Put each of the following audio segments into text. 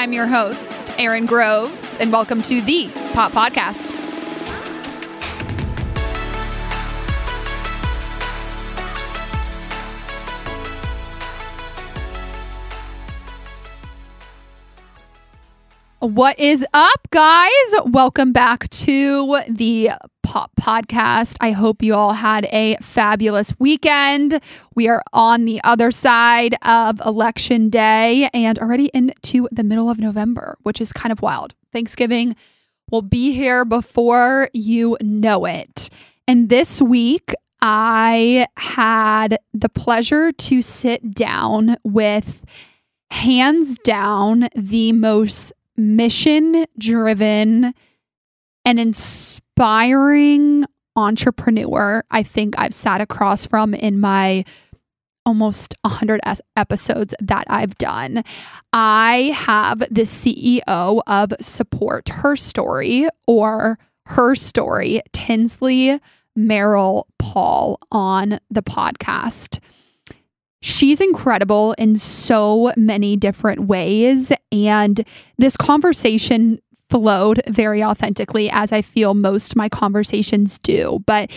I'm your host, Erin Groves, and welcome to the Pop Podcast. What is up, guys? Welcome back to the Pop Podcast. I hope you all had a fabulous weekend. We are on the other side of Election Day and already into the middle of November, which is kind of wild. Thanksgiving will be here before you know it. And this week, I had the pleasure to sit down with hands down the most mission driven and inspiring entrepreneur I think I've sat across from in my almost 100 episodes that I've done. I have the CEO of Support Her Story or Her Story, Tinsley Merrill Paul, on the podcast. She's incredible in so many different ways. And this conversation flowed very authentically, as I feel most my conversations do. But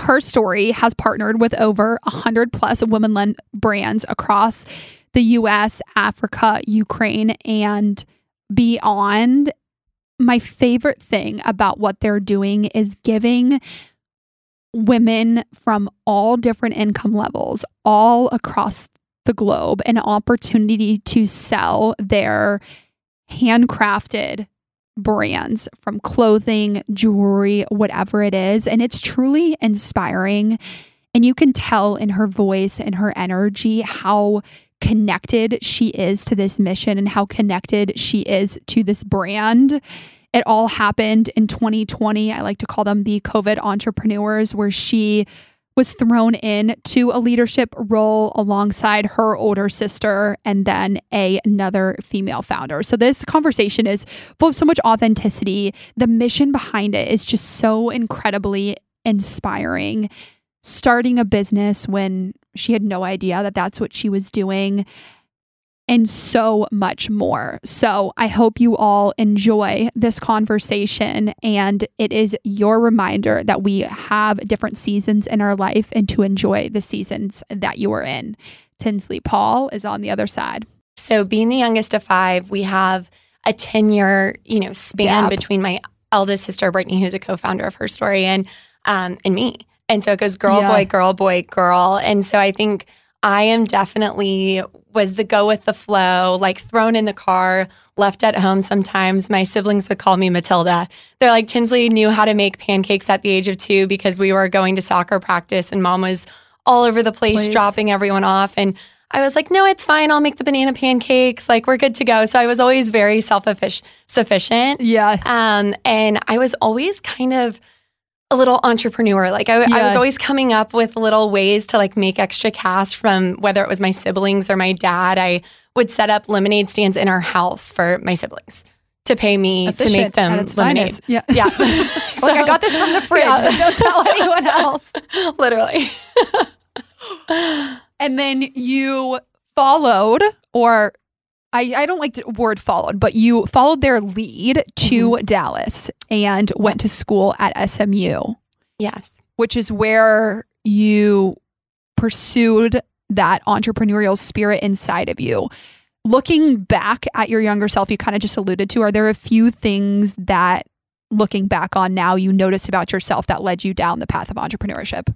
her story has partnered with over 100 plus women led brands across the US, Africa, Ukraine, and beyond. My favorite thing about what they're doing is giving women from all different income levels, all across the globe, an opportunity to sell their handcrafted brands from clothing, jewelry, whatever it is. And it's truly inspiring. And you can tell in her voice and her energy how connected she is to this mission and how connected she is to this brand. It all happened in 2020. I like to call them the COVID entrepreneurs, where she was thrown in to a leadership role alongside her older sister and then a, another female founder. So this conversation is full of so much authenticity. The mission behind it is just so incredibly inspiring. Starting a business when she had no idea that that's what she was doing and so much more. So I hope you all enjoy this conversation. And it is your reminder that we have different seasons in our life and to enjoy the seasons that you are in. Tinsley Paul is on the other side. So, being the youngest of five, we have a 10 year, you know, span between my eldest sister, Brittany, who's a co founder of her story, and, um, and me. And so it goes girl, yeah. boy, girl, boy, girl. And so I think I am definitely was the go with the flow, like thrown in the car, left at home sometimes. My siblings would call me Matilda. They're like, Tinsley knew how to make pancakes at the age of two because we were going to soccer practice and mom was all over the place, dropping everyone off. And I was like, no, it's fine. I'll make the banana pancakes. Like, we're good to go. So I was always very self sufficient. Yeah. Um, and I was always kind of, a little entrepreneur. Like I, yeah. I, was always coming up with little ways to like make extra cash from whether it was my siblings or my dad. I would set up lemonade stands in our house for my siblings to pay me Efficient to make them lemonade. Finest. Yeah, yeah. so, like I got this from the fridge, yeah. but don't tell anyone else. Literally. and then you followed or I, I don't like the word followed, but you followed their lead to mm-hmm. Dallas and went to school at SMU. Yes. Which is where you pursued that entrepreneurial spirit inside of you. Looking back at your younger self, you kind of just alluded to, are there a few things that looking back on now you noticed about yourself that led you down the path of entrepreneurship?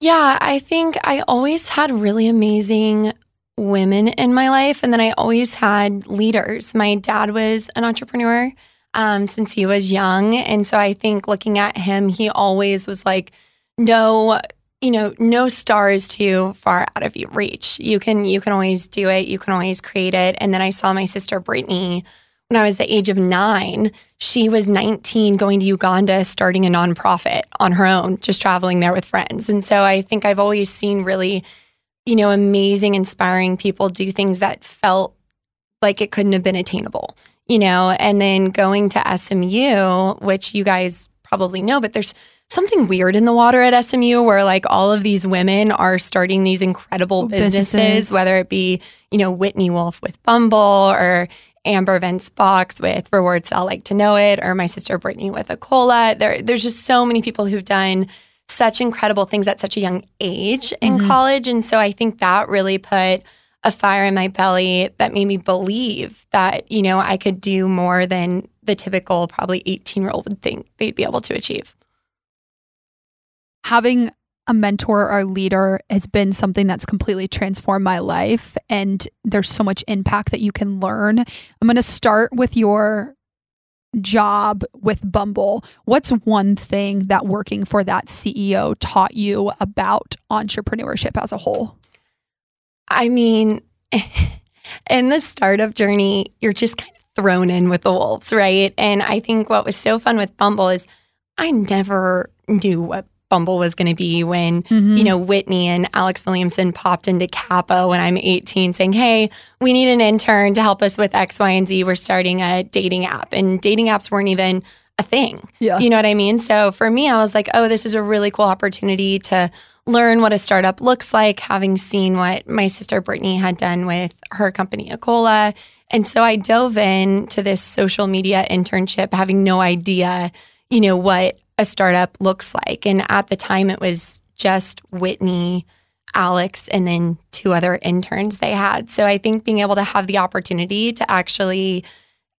Yeah, I think I always had really amazing women in my life. And then I always had leaders. My dad was an entrepreneur um, since he was young. And so I think looking at him, he always was like, no, you know, no star is too far out of your reach. You can you can always do it. You can always create it. And then I saw my sister Brittany when I was the age of nine. She was 19 going to Uganda, starting a nonprofit on her own, just traveling there with friends. And so I think I've always seen really you know, amazing, inspiring people do things that felt like it couldn't have been attainable, you know, and then going to SMU, which you guys probably know, but there's something weird in the water at SMU where like all of these women are starting these incredible businesses, businesses, whether it be, you know, Whitney Wolfe with Bumble or Amber Venz Box with Reward Style Like to Know It, or my sister Brittany with Akola. There, there's just so many people who've done such incredible things at such a young age in Mhm. college. And so I think that really put a fire in my belly that made me believe that, you know, I could do more than the typical probably 18 year old would think they'd be able to achieve. having a mentor or leader has been something that's completely transformed my life and there's so much impact that you can learn. I'm going to start with your job with Bumble. What's one thing that working for that CEO taught you about entrepreneurship as a whole? I mean, in the startup journey, you're just kind of thrown in with the wolves, right? And I think what was so fun with Bumble is I never knew what Bumble was going to be when, mm-hmm. you know, Whitney and Alex Williamson popped into Kappa when I'm 18 saying, Hey, we need an intern to help us with X, Y, and Z. We're starting a dating app. And dating apps weren't even a thing. yeah. You know what I mean? So for me, I was like, oh, this is a really cool opportunity to learn what a startup looks like, having seen what my sister Brittany had done with her company, Akola. And so I dove in to this social media internship, having no idea, you know, what a startup looks like. And at the time, it was just Whitney, Alex, and then two other interns they had. So I think being able to have the opportunity to actually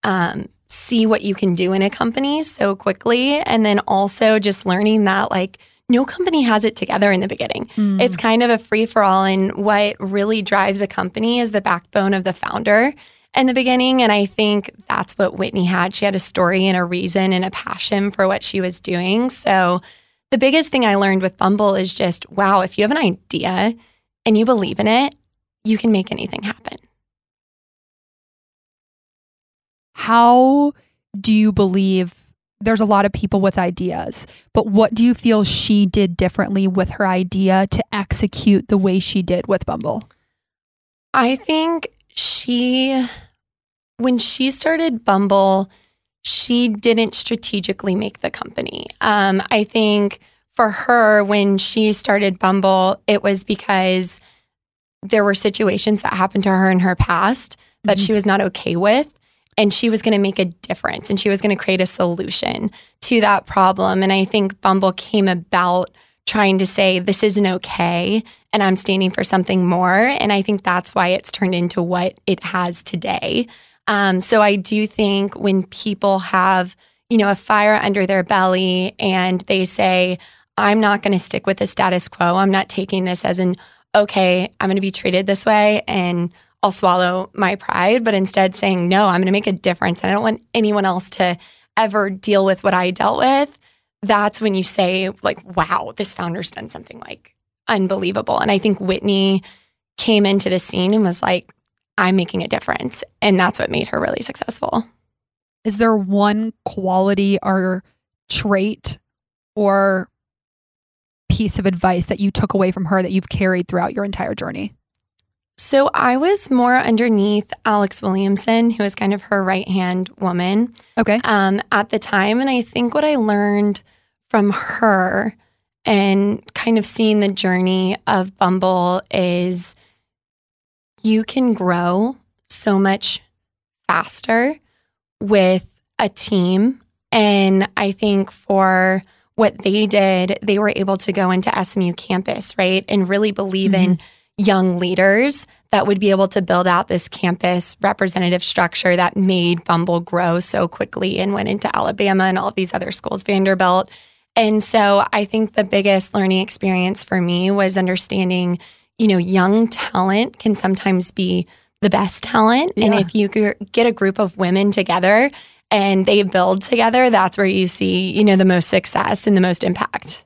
um, see what you can do in a company so quickly. And then also just learning that, like, no company has it together in the beginning. Mm. It's kind of a free for all. And what really drives a company is the backbone of the founder in the beginning. And I think that's what Whitney had. She had a story and a reason and a passion for what she was doing. So the biggest thing I learned with Bumble is just wow, if you have an idea and you believe in it, you can make anything happen. How do you believe there's a lot of people with ideas, but what do you feel she did differently with her idea to execute the way she did with Bumble? I think she, when she started Bumble, she didn't strategically make the company. Um, I think for her, when she started Bumble, it was because there were situations that happened to her in her past that Mhm. she was not okay with. And she was going to make a difference and she was going to create a solution to that problem. And I think Bumble came about trying to say, this isn't okay. And I'm standing for something more. And I think that's why it's turned into what it has today. Um, so I do think when people have, you know, a fire under their belly and they say, I'm not going to stick with the status quo. I'm not taking this as an, okay, I'm going to be treated this way and I'll swallow my pride, but instead saying, no, I'm going to make a difference. And I don't want anyone else to ever deal with what I dealt with. That's when you say, like, wow, this founder's done something like unbelievable. And I think Whitney came into the scene and was like, I'm making a difference. And that's what made her really successful. Is there one quality or trait or piece of advice that you took away from her that you've carried throughout your entire journey? So I was more underneath Alex Williamson, who was kind of her right hand woman Okay. um, at the time. And I think what I learned from her and kind of seeing the journey of Bumble is you can grow so much faster with a team. And I think for what they did, they were able to go into SMU campus, right? And really believe in young leaders that would be able to build out this campus representative structure that made Bumble grow so quickly and went into Alabama and all of these other schools, Vanderbilt. And so I think the biggest learning experience for me was understanding, you know, young talent can sometimes be the best talent. And if you get a group of women together and they build together, that's where you see, you know, the most success and the most impact.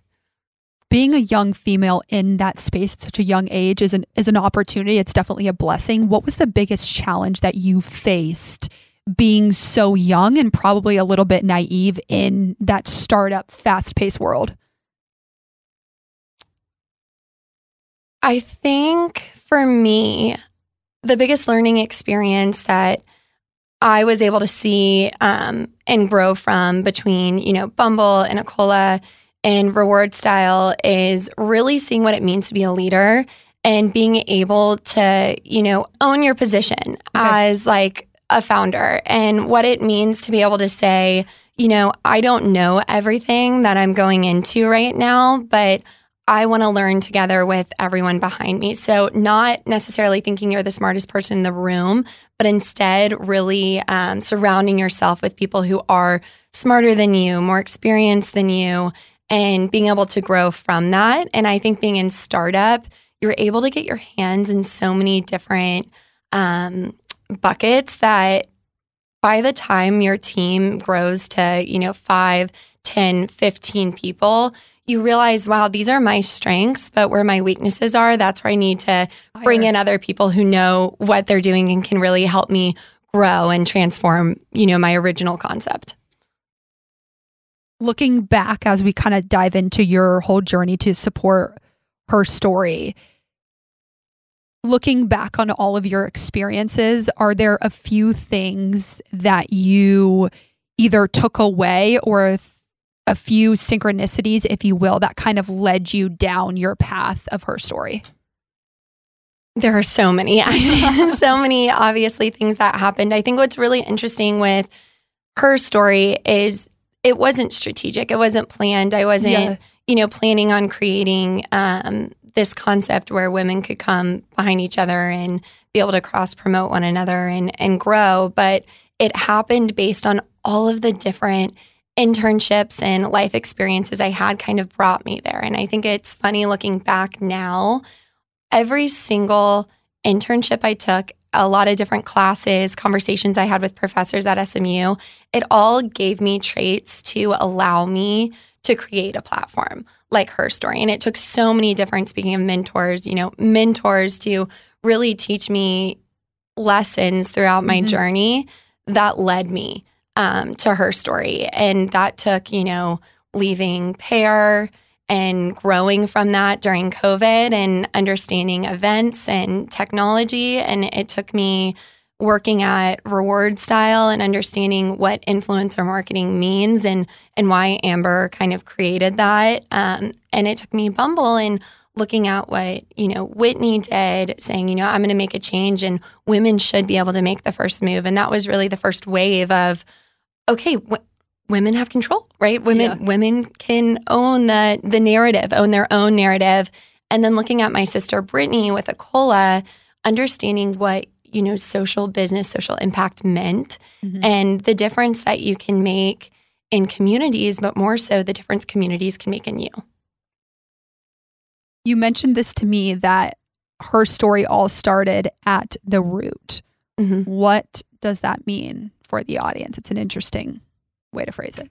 Being a young female in that space at such a young age is an is an opportunity. It's definitely a blessing. What was the biggest challenge that you faced being so young and probably a little bit naive in that startup fast-paced world? I think for me, the biggest learning experience that I was able to see um, and grow from between, you know, Bumble and Akola and Reward Style is really seeing what it means to be a leader and being able to, you know, own your position as like a founder and what it means to be able to say, you know, I don't know everything that I'm going into right now, but I want to learn together with everyone behind me. So, not necessarily thinking you're the smartest person in the room, but instead really um, surrounding yourself with people who are smarter than you, more experienced than you, and being able to grow from that. And I think being in startup, you're able to get your hands in so many different um, buckets that by the time your team grows to, you know, 5, 10, 15 people, you realize, wow, these are my strengths, but where my weaknesses are, that's where I need to bring in other people who know what they're doing and can really help me grow and transform, you know, my original concept. Looking back as we kind of dive into your whole journey to support her story, looking back on all of your experiences, are there a few things that you either took away or a few synchronicities, if you will, that kind of led you down your path of her story? There are so many, so many obviously things that happened. I think what's really interesting with her story is it wasn't strategic. It wasn't planned. I wasn't, yeah. you know, planning on creating um, this concept where women could come behind each other and be able to cross promote one another and and grow. But it happened based on all of the different internships and life experiences I had kind of brought me there. And I think it's funny looking back now, every single internship I took, a lot of different classes, conversations I had with professors at SMU, it all gave me traits to allow me to create a platform like her story. And it took so many different, speaking of mentors, you know, mentors to really teach me lessons throughout my mm-hmm. journey that led me um, to her story. And that took, you know, leaving Pair and growing from that during COVID and understanding events and technology. And it took me working at reward style and understanding what influencer marketing means and and why Amber kind of created that. Um, and it took me Bumble and looking at what you know Whitney did, saying you know I'm going to make a change and women should be able to make the first move. And that was really the first wave of okay, women have control, right? Women yeah. women can own the the narrative, own their own narrative. And then looking at my sister Brittany with Akola, understanding what you know social business, social impact meant, mm-hmm. and the difference that you can make in communities, but more so the difference communities can make in you. You mentioned this to me that her story all started at the root. Mm-hmm. What does that mean? for the audience. It's an interesting way to phrase it.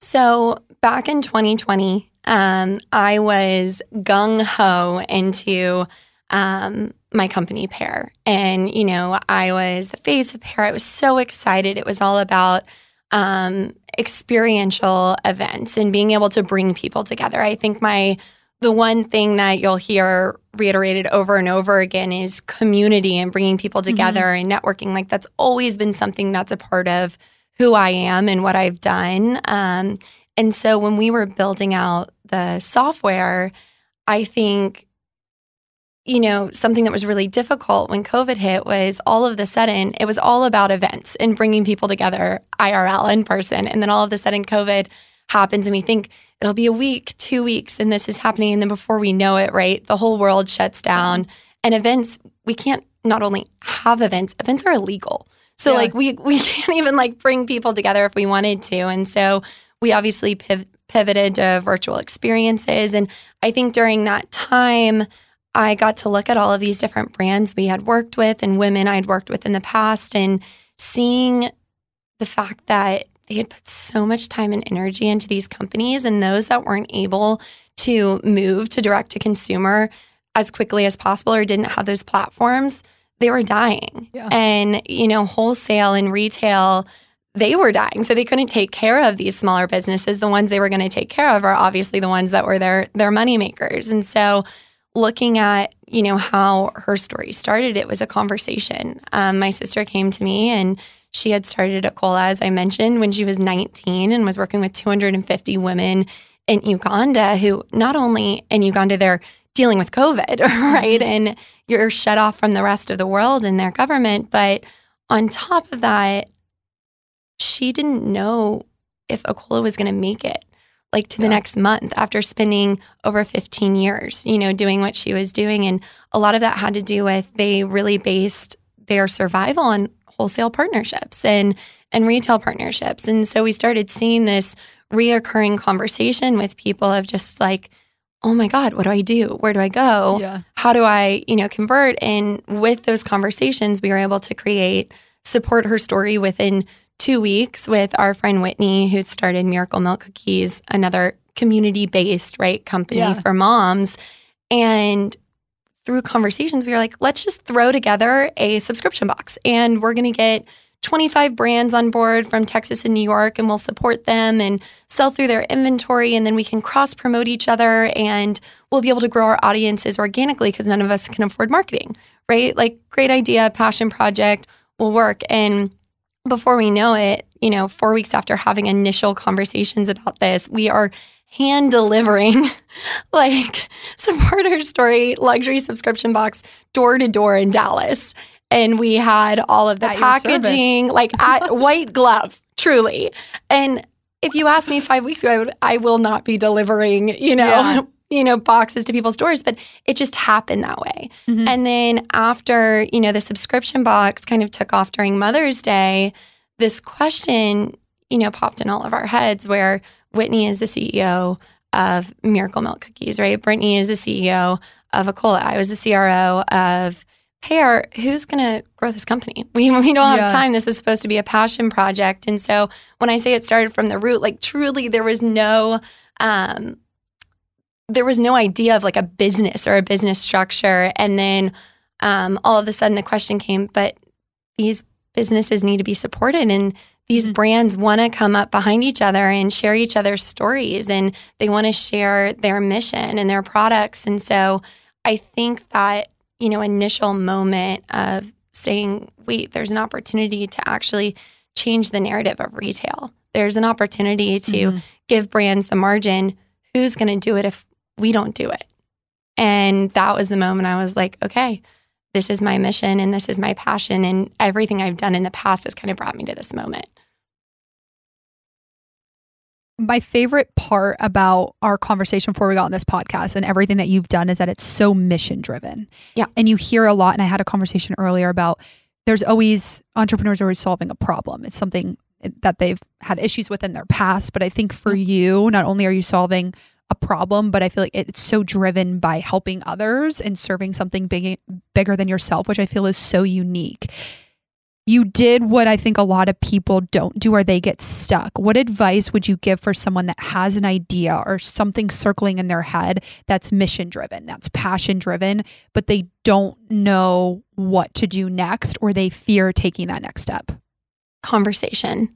So back in 2020, um, I was gung ho into um, my company Pair. And, you know, I was the face of Pair. I was so excited. It was all about um, experiential events and being able to bring people together. I think my the one thing that you'll hear reiterated over and over again is community and bringing people mm-hmm. together mm-hmm. and networking. Like that's always been something that's a part of who I am and what I've done. Um, and so when we were building out the software, I think, you know, something that was really difficult when COVID hit was all of the sudden it was all about events and bringing people together IRL in person. And then all of the sudden COVID happens and we think, it'll be a week, two weeks, and this is happening. And then before we know it, right, the whole world shuts down. And events, we can't not only have events, events are illegal. So yeah. like we we can't even like bring people together if we wanted to. And so we obviously piv- pivoted to virtual experiences. And I think during that time, I got to look at all of these different brands we had worked with and women I'd worked with in the past and seeing the fact that they had put so much time and energy into these companies, and those that weren't able to move to direct to consumer as quickly as possible or didn't have those platforms, they were dying. Yeah. And, you know, wholesale and retail, they were dying. So they couldn't take care of these smaller businesses. The ones they were going to take care of are obviously the ones that were their their money makers. And so looking at, you know, how her story started, it was a conversation. Um, my sister came to me and she had started Akola, as I mentioned, when she was 19 and was working with 250 women in Uganda who not only in Uganda, they're dealing with COVID, right? Mm-hmm. And you're shut off from the rest of the world and their government, but on top of that, she didn't know if Akola was going to make it like to the next month after spending over 15 years, you know, doing what she was doing. And a lot of that had to do with they really based their survival on wholesale partnerships and and retail partnerships. And so we started seeing this reoccurring conversation with people of just like, oh my God, what do I do? Where do I go? Yeah. how do I, you know, convert? And with those conversations, we were able to create support her story within two weeks with our friend Whitney, who started Miracle Milk Cookies, another community based right company Yeah. for moms. And through conversations, we were like, let's just throw together a subscription box and we're going to get 25 brands on board from Texas and New York and we'll support them and sell through their inventory and then we can cross promote each other and we'll be able to grow our audiences organically because none of us can afford marketing, right? Like great idea, passion project will work and before we know it, you know, 4 weeks after having initial conversations about this, we are hand delivering like support her story luxury subscription box door to door in Dallas. And we had all of the At packaging, like at white glove, truly. And if you asked me five weeks ago, I would I will not be delivering, you know, Yeah. you know, boxes to people's doors, but it just happened that way. Mhm. And then after, you know, the subscription box kind of took off during Mother's Day, this question, you know, popped in all of our heads where Whitney is the CEO of Miracle Milk Cookies, right? Brittany is the CEO of Akola. I was the CRO of Pair. Who's going to grow this company? We, we don't have Yeah. time. This is supposed to be a passion project. And so when I say it started from the root, like truly there was no, um, there was no idea of like a business or a business structure. And then um, all of a sudden the question came, but these businesses need to be supported and these Mhm. brands want to come up behind each other and share each other's stories and they want to share their mission and their products. And so I think that, you know, initial moment of saying, wait, there's an opportunity to actually change the narrative of retail. There's an opportunity to Mhm. give brands the margin. Who's going to do it if we don't do it? And that was the moment I was like, okay, this is my mission and this is my passion. And everything I've done in the past has kind of brought me to this moment. My favorite part about our conversation before we got on this podcast and everything that you've done is that it's so mission driven. Yeah. And you hear a lot, and I had a conversation earlier about there's always entrepreneurs are always solving a problem. It's something that they've had issues with in their past. But I think for you, not only are you solving a problem, but I feel like it's so driven by helping others and serving something big, bigger than yourself, which I feel is so unique you did what I think a lot of people don't do or they get stuck. What advice would you give for someone that has an idea or something circling in their head that's mission driven, that's passion driven, but they don't know what to do next or they fear taking that next step? Conversation.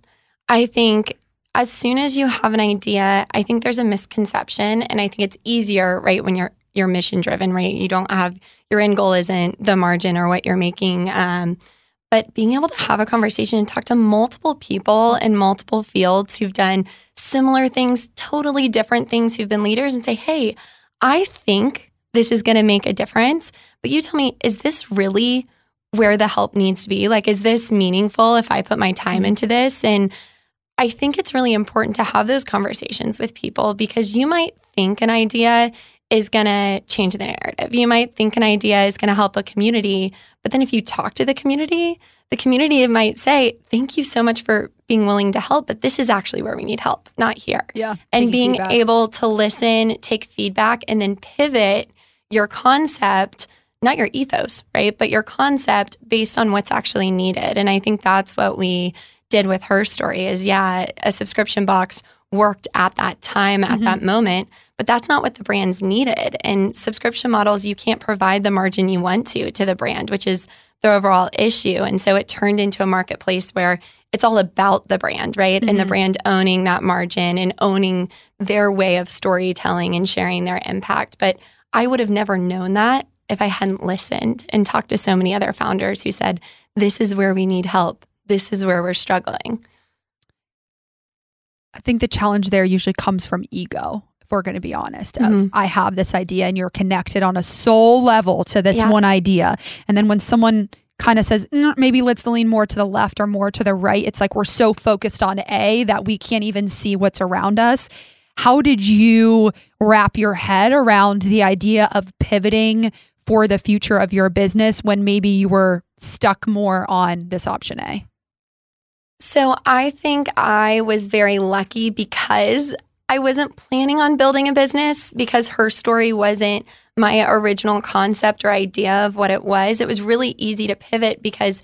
I think as soon as you have an idea, I think there's a misconception and I think it's easier, right, when you're you're mission driven, right? You don't have your end goal isn't the margin or what you're making. Um, but being able to have a conversation and talk to multiple people in multiple fields who've done similar things, totally different things, who've been leaders and say, hey, I think this is going to make a difference. But you tell me, is this really where the help needs to be? Like, is this meaningful if I put my time mm-hmm. into this? And I think it's really important to have those conversations with people because you might think an idea is going to change the narrative. You might think an idea is going to help a community, but then if you talk to the community, the community might say, Thank you so much for being willing to help, but this is actually where we need help, not here. Yeah. And being able to listen, take feedback, and then pivot your concept, not your ethos, right? But your concept based on what's actually needed. And I think that's what we did with her story is yeah, a subscription box worked at that time, at Mhm. that moment, but that's not what the brands needed. And subscription models, you can't provide the margin you want to to the brand, which is the overall issue. And so it turned into a marketplace where it's all about the brand, right? And the Mhm. brand owning that margin and owning their way of storytelling and sharing their impact. But I would have never known that if I hadn't listened and talked to so many other founders who said, this is where we need help. This is where we're struggling. I think the challenge there usually comes from ego. We're going to be honest, of Mhm. I have this idea and you're connected on a soul level to this Yeah. one idea. And then when someone kind of says "Mm, maybe let's lean more to the left or more to the right. It's like we're so focused on A that we can't even see what's around us. How did you wrap your head around the idea of pivoting for the future of your business when maybe you were stuck more on this option A? So I think I was very lucky because I wasn't planning on building a business because her story wasn't my original concept or idea of what it was. It was really easy to pivot because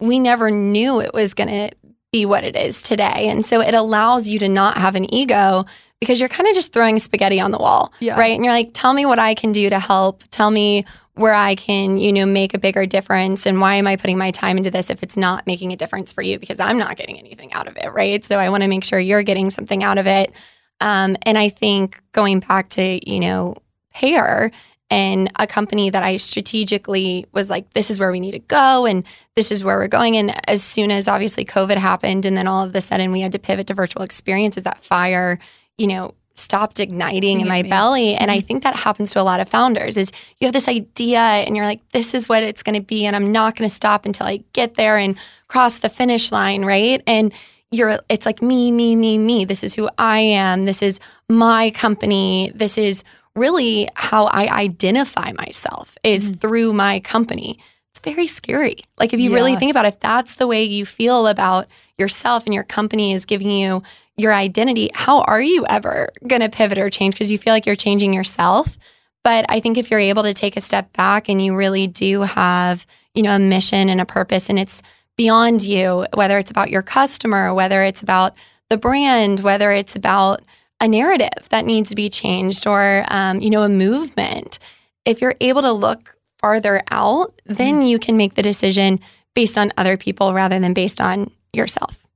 we never knew it was going to be what it is today. And so it allows you to not have an ego because you're kind of just throwing spaghetti on the wall, Yeah. right? And you're like, tell me what I can do to help. Tell me where I can, you know, make a bigger difference and why am I putting my time into this if it's not making a difference for you because I'm not getting anything out of it, right? So I want to make sure you're getting something out of it. Um, and I think going back to, you know, Pair and a company that I strategically was like, this is where we need to go and this is where we're going. And as soon as obviously COVID happened, and then all of a sudden we had to pivot to virtual experiences, that fire, you know, stopped igniting in my belly. And I think that happens to a lot of founders is you have this idea and you're like, this is what it's going to be. And I'm not going to stop until I get there and cross the finish line. Right. And you're, it's like me, me, me, me. This is who I am. This is my company. This is really how I identify myself is mm. through my company. It's very scary. Like if you really think about it, if that's the way you feel about yourself and your company is giving you your identity, how are you ever going to pivot or change because you feel like you're changing yourself? But I think if you're able to take a step back and you really do have, you know, a mission and a purpose and it's beyond you, whether it's about your customer, whether it's about the brand, whether it's about a narrative that needs to be changed or, um, you know, a movement. If you're able to look farther out, then you can make the decision based on other people rather than based on yourself.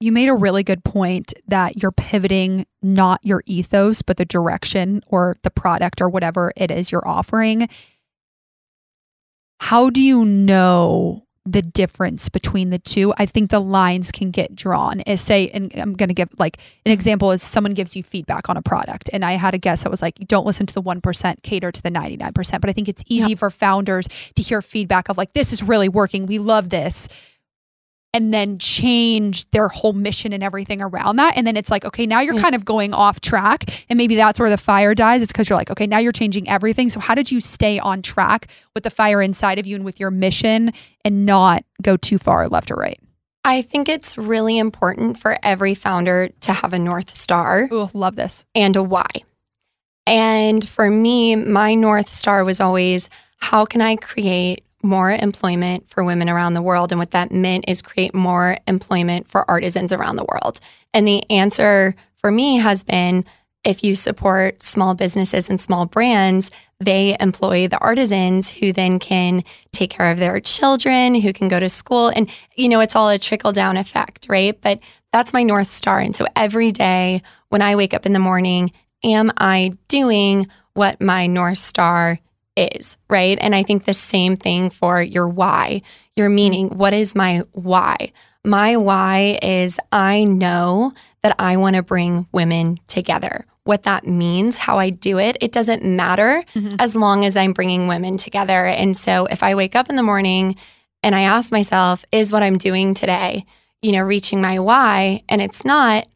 You made a really good point that you're pivoting not your ethos, but the direction or the product or whatever it is you're offering. How do you know the difference between the two? I think the lines can get drawn. Is say, and I'm going to give like an example is someone gives you feedback on a product. And I had a guess that was like, don't listen to the 1%, cater to the 99%. But I think it's easy for founders to hear feedback of like, this is really working. We love this and then change their whole mission and everything around that. And then it's like, okay, now you're mm. kind of going off track. And maybe that's where the fire dies. It's because you're like, okay, now you're changing everything. So, how did you stay on track with the fire inside of you and with your mission and not go too far left or right? I think it's really important for every founder to have a North Star Ooh, love this. and a why. And for me, my North Star was always how can I create more employment for women around the world? And what that meant is create more employment for artisans around the world. And the answer for me has been if you support small businesses and small brands, they employ the artisans who then can take care of their children, who can go to school. And, you know, it's all a trickle down effect, right? But that's my North Star. And so every day when I wake up in the morning, am I doing what my North Star is, right? And I think the same thing for your why, your meaning. What is my why? My why is I know that I want to bring women together. What that means, how I do it, it doesn't matter Mhm. as long as I'm bringing women together. And so if I wake up in the morning and I ask myself, is what I'm doing today, you know, reaching my why? And it's not,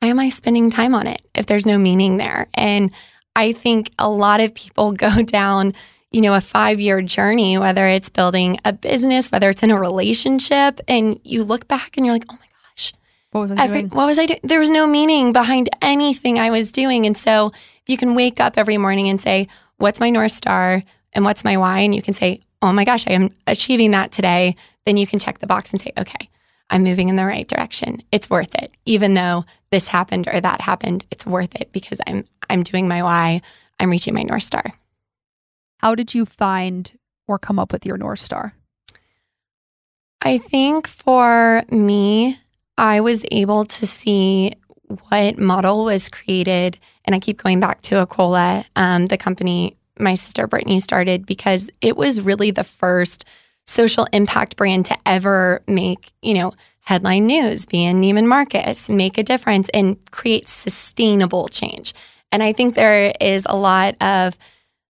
why am I spending time on it if there's no meaning there? And I think a lot of people go down, you know, a five year journey, whether it's building a business, whether it's in a relationship, and you look back and you're like, oh my gosh, What was I every, doing? what was I doing? There was no meaning behind anything I was doing. And so if you can wake up every morning and say, what's my North Star and what's my why? And you can say, oh my gosh, I am achieving that today. Then you can check the box and say, okay, I'm moving in the right direction. It's worth it. Even though this happened or that happened, it's worth it because I'm I'm doing my why. I'm reaching my North Star. How did you find or come up with your North Star? I think for me, I was able to see what model was created. And I keep going back to Akola, um, the company my sister Brittany started, because it was really the first social impact brand to ever make, you know, headline news, be in Neiman Marcus, make a difference, and create sustainable change. And I think there is a lot of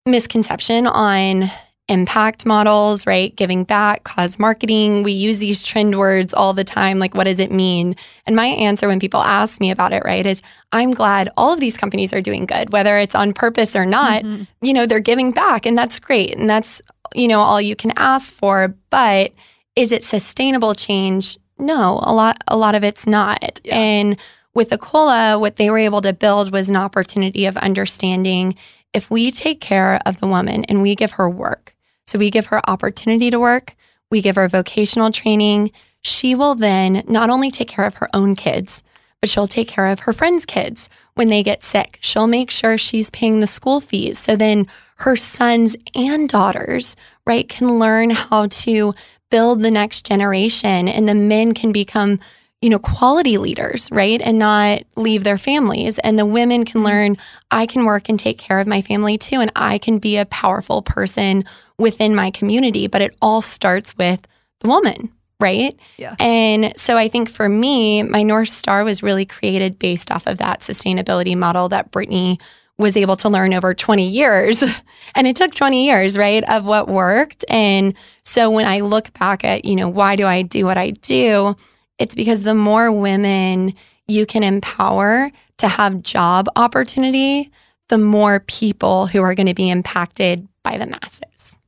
misconception on impact models, right? Giving back, cause marketing. We use these trend words all the time. Like, what does it mean? And my answer when people ask me about it, right, is I'm glad all of these companies are doing good, whether it's on purpose or not. Mm-hmm. You know, they're giving back, and that's great. And that's, you know, all you can ask for. But is it sustainable change? No, a lot, a lot of it's not. Yeah. And with Akola, what they were able to build was an opportunity of understanding if we take care of the woman and we give her work, so we give her opportunity to work, we give her vocational training, she will then not only take care of her own kids, but she'll take care of her friends' kids when they get sick. She'll make sure she's paying the school fees. So then her sons and daughters, right, can learn how to build the next generation and the men can become you know, quality leaders, right? And not leave their families. And the women can mm-hmm. learn, I can work and take care of my family too. And I can be a powerful person within my community. But it all starts with the woman, right? Yeah. And so I think for me, my North Star was really created based off of that sustainability model that Brittany was able to learn over 20 years. and it took 20 years, right, of what worked. And so when I look back at, you know, why do I do what I do? It's because the more women you can empower to have job opportunity, the more people who are going to be impacted by the masses.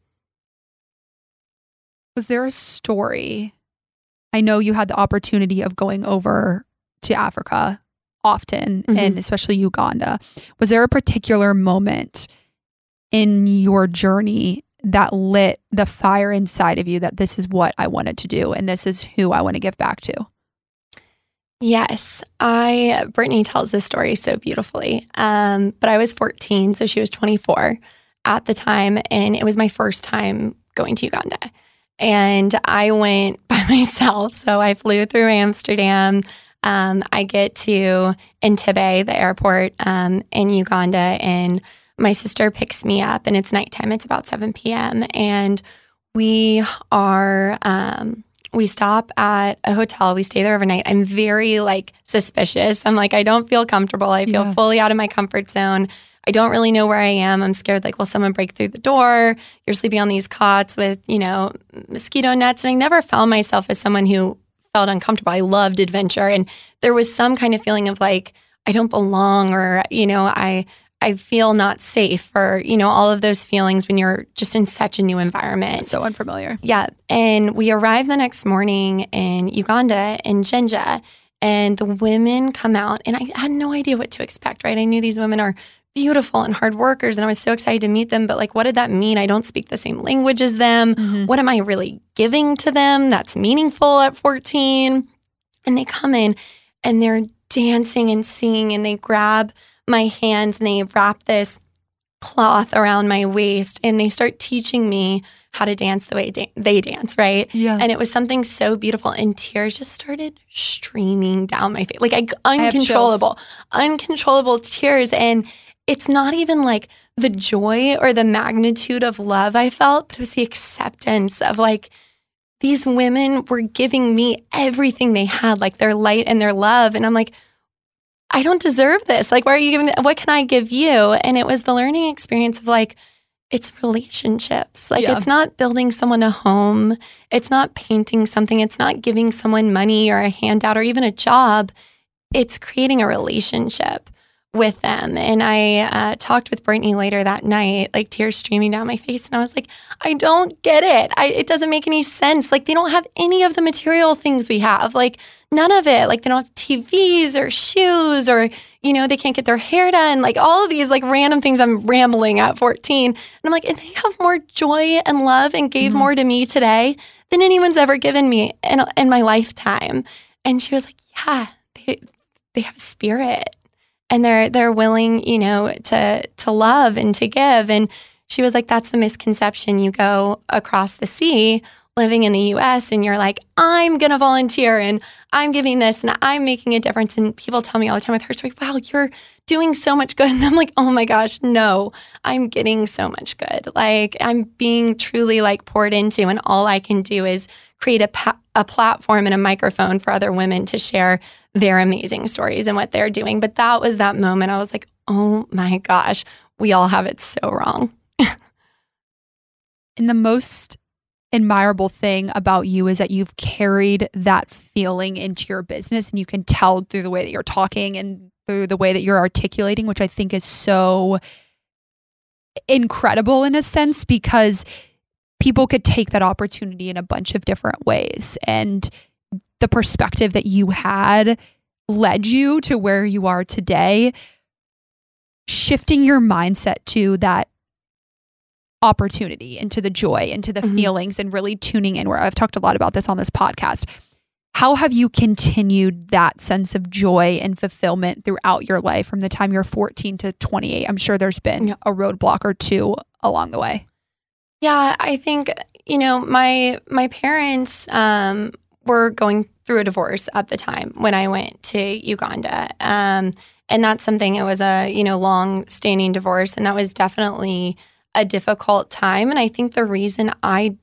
Was there a story? I know you had the opportunity of going over to Africa often mm-hmm. and especially Uganda. Was there a particular moment in your journey that lit the fire inside of you that this is what I wanted to do and this is who I want to give back to? Yes, I Brittany tells this story so beautifully. Um, but I was 14, so she was 24 at the time, and it was my first time going to Uganda. And I went by myself. So I flew through Amsterdam. Um, I get to Entebbe, the airport um, in Uganda, and my sister picks me up, and it's nighttime. It's about 7 p.m. And we are, um, we stop at a hotel. We stay there overnight. I'm very like suspicious. I'm like, I don't feel comfortable. I feel yeah. fully out of my comfort zone. I don't really know where I am. I'm scared, like, will someone break through the door? You're sleeping on these cots with, you know, mosquito nets. And I never found myself as someone who felt uncomfortable. I loved adventure. And there was some kind of feeling of like, I don't belong or, you know, I, I feel not safe or, you know, all of those feelings when you're just in such a new environment. So unfamiliar. Yeah. And we arrive the next morning in Uganda in Jinja and the women come out and I had no idea what to expect, right? I knew these women are beautiful and hard workers and I was so excited to meet them, but like what did that mean? I don't speak the same language as them. Mm-hmm. What am I really giving to them that's meaningful at 14? And they come in and they're dancing and singing and they grab my hands and they wrap this cloth around my waist and they start teaching me how to dance the way da- they dance, right? Yeah. And it was something so beautiful and tears just started streaming down my face. Like I, uncontrollable, I uncontrollable tears and it's not even like the joy or the magnitude of love I felt, but it was the acceptance of like these women were giving me everything they had, like their light and their love and I'm like I don't deserve this. Like, why are you giving? What can I give you? And it was the learning experience of like, it's relationships. Like, yeah. it's not building someone a home. It's not painting something. It's not giving someone money or a handout or even a job. It's creating a relationship with them. And I uh, talked with Brittany later that night, like tears streaming down my face. And I was like, I don't get it. I, it doesn't make any sense. Like, they don't have any of the material things we have. Like, none of it. Like, they don't have TVs or shoes or, you know, they can't get their hair done. Like, all of these, like, random things I'm rambling at 14. And I'm like, and they have more joy and love and gave mm-hmm. more to me today than anyone's ever given me in, in my lifetime. And she was like, yeah, they, they have spirit and they're they're willing, you know, to to love and to give. And she was like, that's the misconception. You go across the sea living in the US and you're like, I'm gonna volunteer and I'm giving this and I'm making a difference. And people tell me all the time with her story, wow, you're doing so much good. And I'm like, oh my gosh, no, I'm getting so much good. Like I'm being truly like poured into, and all I can do is create a, pa- a platform and a microphone for other women to share their amazing stories and what they're doing. But that was that moment. I was like, oh my gosh, we all have it so wrong. And the most admirable thing about you is that you've carried that feeling into your business and you can tell through the way that you're talking and through the way that you're articulating, which I think is so incredible in a sense because people could take that opportunity in a bunch of different ways. And the perspective that you had led you to where you are today. Shifting your mindset to that opportunity, into the joy, into the Mhm. feelings, and really tuning in. Where I've talked a lot about this on this podcast. How have you continued that sense of joy and fulfillment throughout your life from the time you're 14 to 28? I'm sure there's been Yeah. a roadblock or two along the way. Yeah, I think you know my my parents um, were going through a divorce at the time when I went to Uganda, um, and that's something. It was a you know long standing divorce, and that was definitely a difficult time. And I think the reason I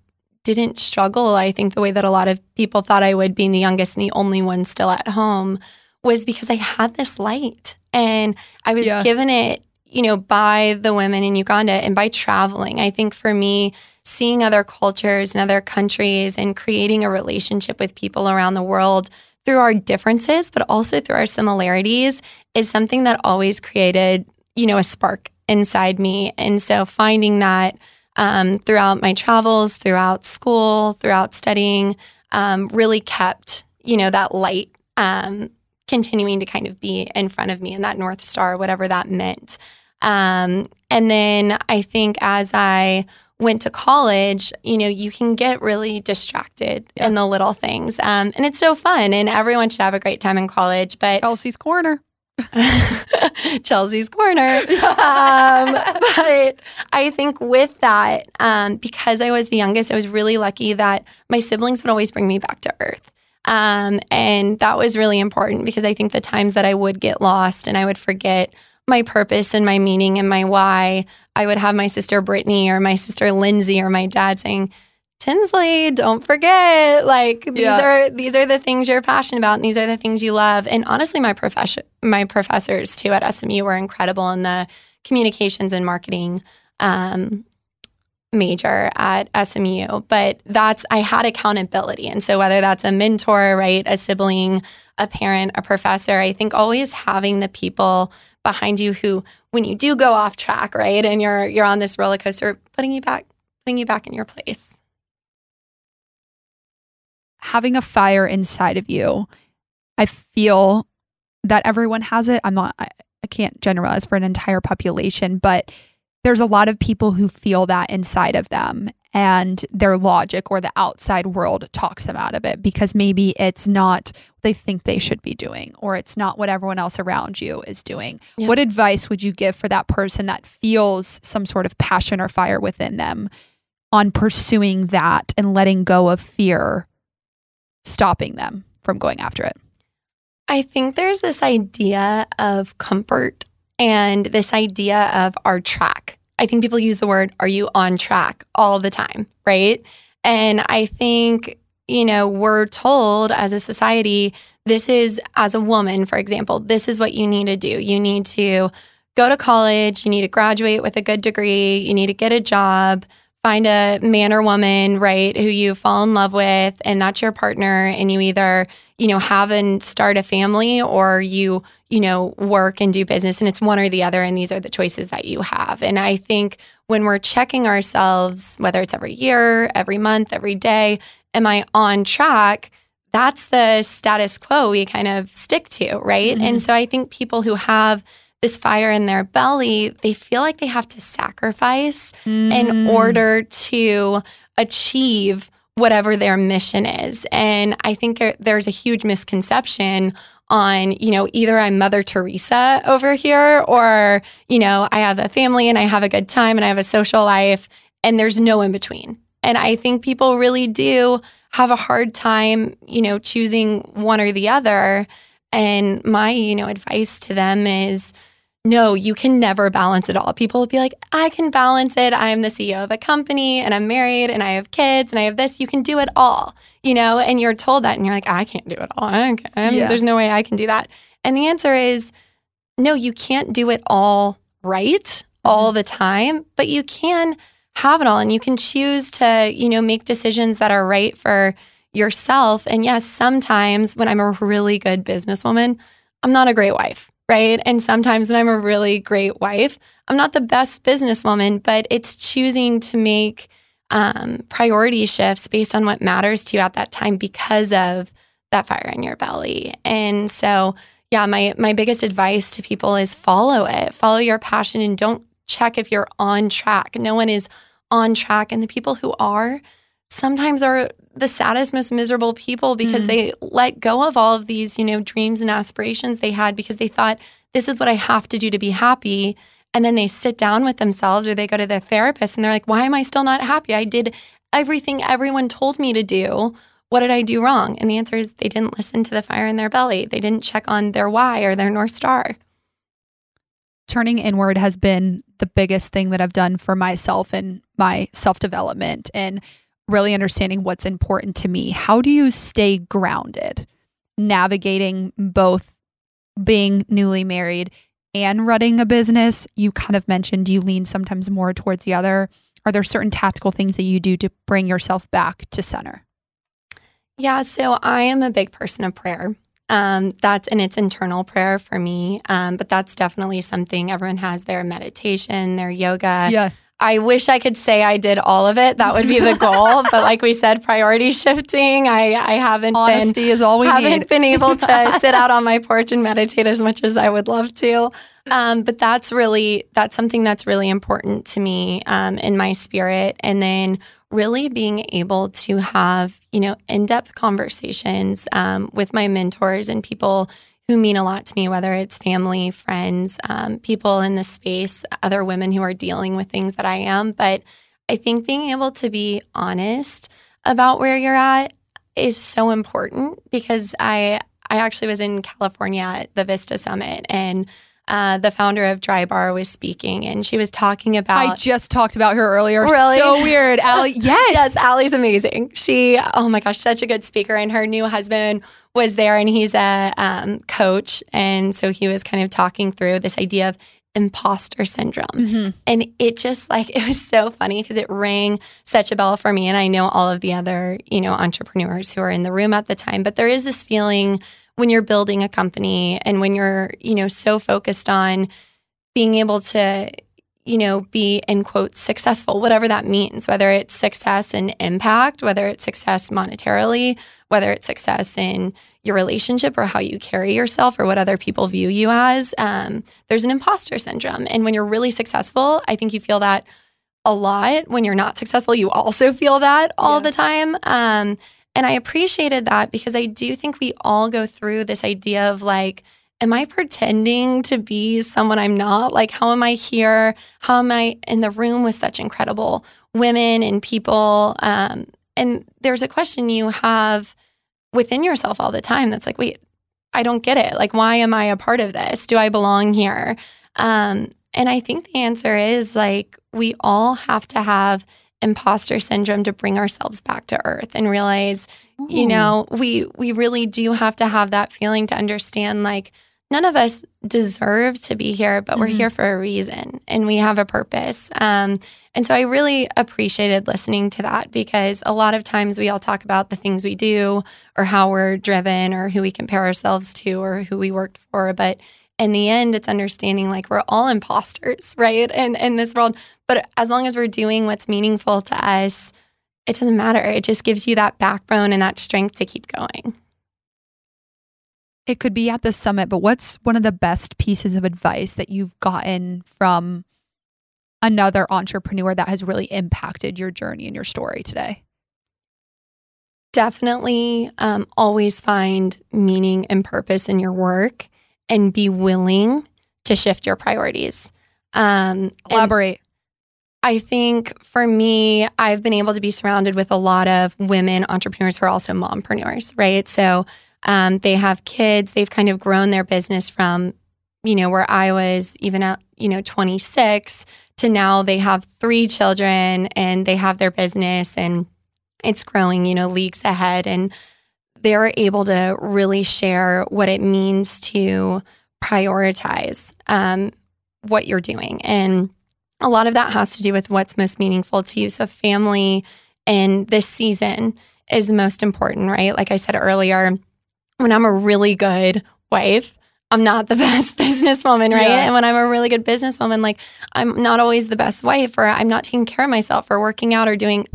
didn't struggle, I think the way that a lot of people thought I would, being the youngest and the only one still at home, was because I had this light and I was Yeah. given it, you know, by the women in Uganda and by traveling. I think for me, seeing other cultures and other countries and creating a relationship with people around the world through our differences, but also through our similarities is something that always created, you know, a spark inside me. And so finding that um, throughout my travels, throughout school, throughout studying, um, really kept, you know, that light um, continuing to kind of be in front of me and that North Star, whatever that meant. Um, and then I think as I went to college, you know, you can get really distracted in the little things. Um, and it's so fun, and everyone should have a great time in college. But Chelsea's Corner. Chelsea's corner. Um, but I think with that, um, because I was the youngest, I was really lucky that my siblings would always bring me back to earth. Um, and that was really important because I think the times that I would get lost and I would forget my purpose and my meaning and my why, I would have my sister Brittany or my sister Lindsay or my dad saying, Tinsley, don't forget. Like these Yeah. are these are the things you're passionate about, and these are the things you love. And honestly, my profession, my professors too at SMU were incredible in the communications and marketing um, major at SMU. But that's I had accountability, and so whether that's a mentor, right, a sibling, a parent, a professor, I think always having the people behind you who, when you do go off track, right, and you're you're on this roller coaster, putting you back, putting you back in your place. having a fire inside of you, I feel that everyone has it. I'm not, I, I can't generalize for an entire population, but there's a lot of people who feel that inside of them and their logic or the outside world talks them out of it because maybe it's not what they think they should be doing or it's not what everyone else around you is doing. Yeah. What advice would you give for that person that feels some sort of passion or fire within them on pursuing that and letting go of fear stopping them from going after it. I think there's this idea of comfort and this idea of our track. I think people use the word, are you on track all the time, right? And I think, you know, we're told as a society, this is, as a woman, for example, this is what you need to do. You need to go to college, you need to graduate with a good degree, you need to get a job, find a man or woman, right, who you fall in love with, and that's your partner, and you either, you know, have and start a family or you, you know, work and do business, and it's one or the other, and these are the choices that you have. And I think when we're checking ourselves, whether it's every year, every month, every day, am I on track? That's the status quo we kind of stick to, right? Mhm. And so I think people who have this fire in their belly, they feel like they have to sacrifice Mm. in order to achieve whatever their mission is. And I think there's a huge misconception on, you know, either I'm Mother Teresa over here or, you know, I have a family and I have a good time and I have a social life and there's no in between. And I think people really do have a hard time, you know, choosing one or the other. And my, you know, advice to them is no, you can never balance it all. People will be like, I can balance it. I'm the CEO of a company and I'm married and I have kids and I have this. You can do it all, you know? And you're told that and you're like, I can't do it all. Yeah. There's no way I can do that. And the answer is no, you can't do it all right all mm-hmm. the time, but you can have it all and you can choose to, you know, make decisions that are right for yourself. And yes, sometimes when I'm a really good businesswoman, I'm not a great wife, right? And sometimes when I'm a really great wife, I'm not the best businesswoman, but it's choosing to make um, priority shifts based on what matters to you at that time because of that fire in your belly. And so, yeah, my my biggest advice to people is follow it. Follow your passion and don't check if you're on track. No one is on track and the people who are sometimes are the saddest most miserable people because mm. they let go of all of these, you know, dreams and aspirations they had because they thought this is what I have to do to be happy and then they sit down with themselves or they go to their therapist and they're like, why am I still not happy? I did everything everyone told me to do. What did I do wrong? And the answer is they didn't listen to the fire in their belly. They didn't check on their why or their North Star. Turning inward has been the biggest thing that I've done for myself and my self development and really understanding what's important to me. How do you stay grounded navigating both being newly married and running a business, you kind of mentioned you lean sometimes more towards the other. Are there certain tactical things that you do to bring yourself back to center? Yeah, so I am a big person of prayer. Um, that's and it's internal prayer for me. Um, but that's definitely something everyone has their meditation, their yoga. Yeah. I wish I could say I did all of it. That would be the goal. but like we said, priority shifting. I, I haven't honesty been, is all we haven't need. been able to sit out on my porch and meditate as much as I would love to. Um, but that's really that's something that's really important to me um, in my spirit. And then really being able to have you know in depth conversations um, with my mentors and people who mean a lot to me, whether it's family, friends, um, people in the space, other women who are dealing with things that I am. But I think being able to be honest about where you're at is so important because I I actually was in California at the Vista Summit and uh, the founder of Drybar was speaking, and she was talking about. I just talked about her earlier. Really? So weird, Alli. Yes, yes, Alli's amazing. She, oh my gosh, such a good speaker, and her new husband was there, and he's a um, coach, and so he was kind of talking through this idea of imposter syndrome. Mm-hmm. And it just like, it was so funny because it rang such a bell for me. And I know all of the other, you know, entrepreneurs who are in the room at the time, but there is this feeling when you're building a company and when you're, you know, so focused on being able to, you know, be in quotes successful, whatever that means, whether it's success and impact, whether it's success monetarily, whether it's success in your relationship or how you carry yourself or what other people view you as. Um, there's an imposter syndrome. And when you're really successful, I think you feel that a lot. When you're not successful, you also feel that all yeah. the time. Um, and I appreciated that because I do think we all go through this idea of like, am I pretending to be someone I'm not? Like, how am I here? How am I in the room with such incredible women and people? Um, and there's a question you have within yourself all the time that's like, wait, I don't get it. Like, why am I a part of this? Do I belong here? Um, and I think the answer is like, we all have to have imposter syndrome to bring ourselves back to earth and realize Ooh. you know we we really do have to have that feeling to understand like none of us deserve to be here but mm-hmm. we're here for a reason and we have a purpose um, and so i really appreciated listening to that because a lot of times we all talk about the things we do or how we're driven or who we compare ourselves to or who we worked for but in the end, it's understanding like we're all imposters, right? And in this world. But as long as we're doing what's meaningful to us, it doesn't matter. It just gives you that backbone and that strength to keep going. It could be at the summit, but what's one of the best pieces of advice that you've gotten from another entrepreneur that has really impacted your journey and your story today? Definitely um, always find meaning and purpose in your work and be willing to shift your priorities. Um, Elaborate. I think for me, I've been able to be surrounded with a lot of women entrepreneurs who are also mompreneurs, right? So um, they have kids, they've kind of grown their business from, you know, where I was even at, you know, 26 to now they have three children and they have their business and it's growing, you know, leagues ahead. And they're able to really share what it means to prioritize um, what you're doing. And a lot of that has to do with what's most meaningful to you. So, family in this season is the most important, right? Like I said earlier, when I'm a really good wife, I'm not the best businesswoman, right? Yeah. And when I'm a really good businesswoman, like I'm not always the best wife, or I'm not taking care of myself, or working out, or doing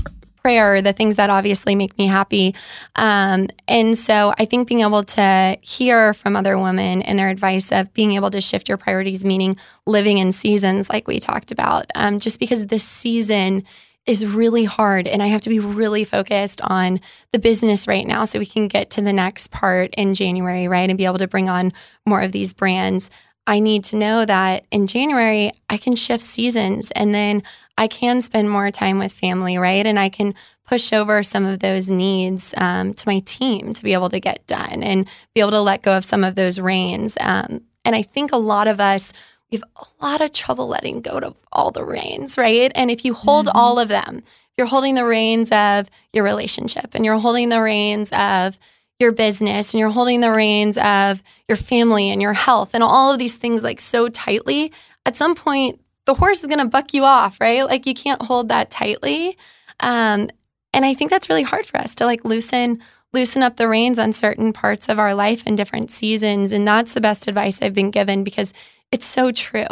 prayer, the things that obviously make me happy. Um, and so I think being able to hear from other women and their advice of being able to shift your priorities, meaning living in seasons, like we talked about, um, just because this season is really hard and I have to be really focused on the business right now so we can get to the next part in January, right? And be able to bring on more of these brands. I need to know that in January, I can shift seasons and then I can spend more time with family, right? And I can push over some of those needs um, to my team to be able to get done and be able to let go of some of those reins. Um, and I think a lot of us, we have a lot of trouble letting go of all the reins, right? And if you hold Mhm. all of them, you're holding the reins of your relationship and you're holding the reins of your business and you're holding the reins of your family and your health and all of these things like so tightly, at some point the horse is going to buck you off, right? Like you can't hold that tightly. Um, and I think that's really hard for us to like loosen loosen up the reins on certain parts of our life in different seasons. And that's the best advice I've been given because it's so true.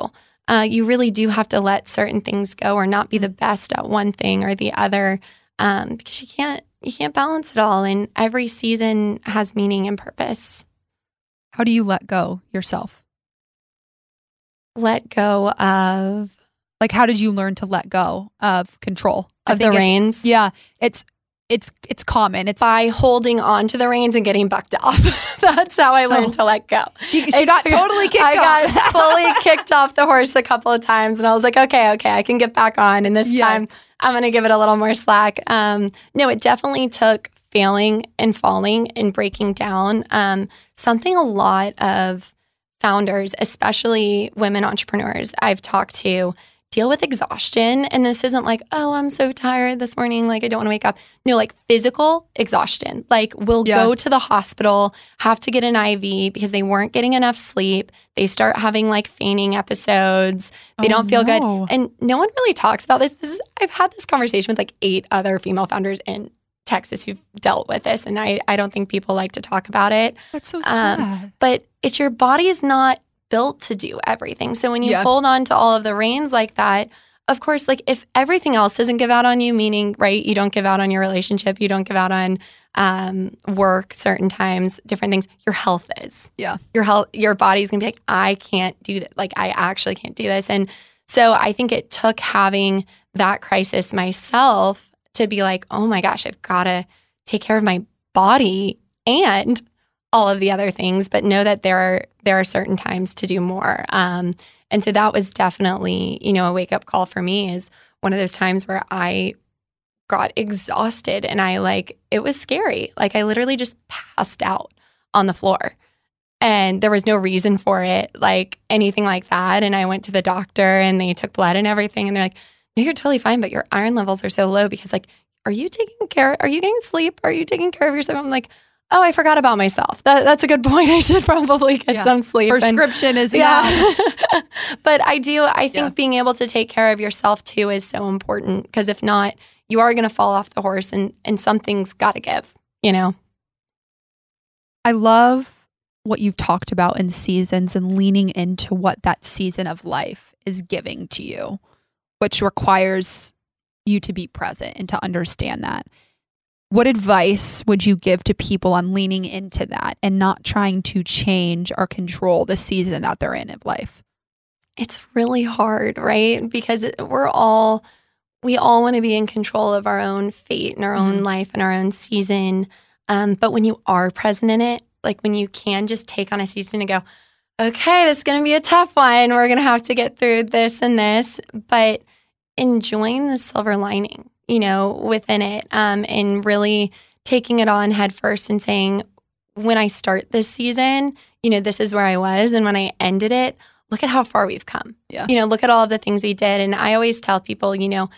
Uh, you really do have to let certain things go or not be the best at one thing or the other um, because you can't you can't balance it all. And every season has meaning and purpose. How do you let go yourself? Let go of Like, how did you learn to let go of control of the reins Yeah, it's it's it's common. It's by holding on to the reins and getting bucked off. That's how I learned Oh. to let go. she, she It got totally kicked off. I off. got fully kicked off the horse a couple of times, and I was like, okay, okay, I can get back on. And this Yeah. time, I'm going to give it a little more slack. Um, no, it definitely took failing and falling and breaking down. Um, something a lot of founders, especially women entrepreneurs, I've talked to. Deal with exhaustion. And this isn't like, oh, I'm so tired this morning. Like, I don't want to wake up. No, like physical exhaustion. Like, we'll Yeah. go to the hospital, have to get an IV because they weren't getting enough sleep. They start having like fainting episodes. They Oh, don't feel no. good. And no one really talks about this. This is I've had this conversation with like eight other female founders in Texas who've dealt with this. And I, I don't think people like to talk about it. That's so Um, sad. But it's your body is not built to do everything. So when you Yeah. hold on to all of the reins like that, of course, like if everything else doesn't give out on you, meaning, right, you don't give out on your relationship, you don't give out on um, work certain times, different things, your health is. Yeah. Your health, your body's gonna be like, I can't do that. Like, I actually can't do this. And so I think it took having that crisis myself to be like, oh my gosh, I've got to take care of my body and all of the other things, but know that there are there are certain times to do more. Um, and so that was definitely, you know, a wake up call for me is one of those times where I got exhausted and I like it was scary. Like I literally just passed out on the floor. And there was no reason for it, like anything like that. And I went to the doctor and they took blood and everything. And they're like, no, you're totally fine, but your iron levels are so low because, like, are you taking care? Are you getting sleep? Are you taking care of yourself? I'm like, oh, I forgot about myself. That, that's a good point. I should probably get Yeah. some sleep. and- Prescription is yeah. but I do, I think Yeah. being able to take care of yourself too is so important because if not, you are going to fall off the horse and, and something's got to give, you know? I love what you've talked about in seasons and leaning into what that season of life is giving to you, which requires you to be present and to understand that. What advice would you give to people on leaning into that and not trying to change or control the season that they're in of life? It's really hard, right? Because we're all, we all want to be in control of our own fate and our own Mhm. life and our own season. Um, but when you are present in it, like when you can just take on a season and go, okay, this is going to be a tough one. We're going to have to get through this and this, but enjoying the silver lining, you know, within it um, and really taking it on head first and saying, when I start this season, you know, this is where I was. And when I ended it, look at how far we've come. Yeah. You know, look at all of the things we did. And I always tell people, you know,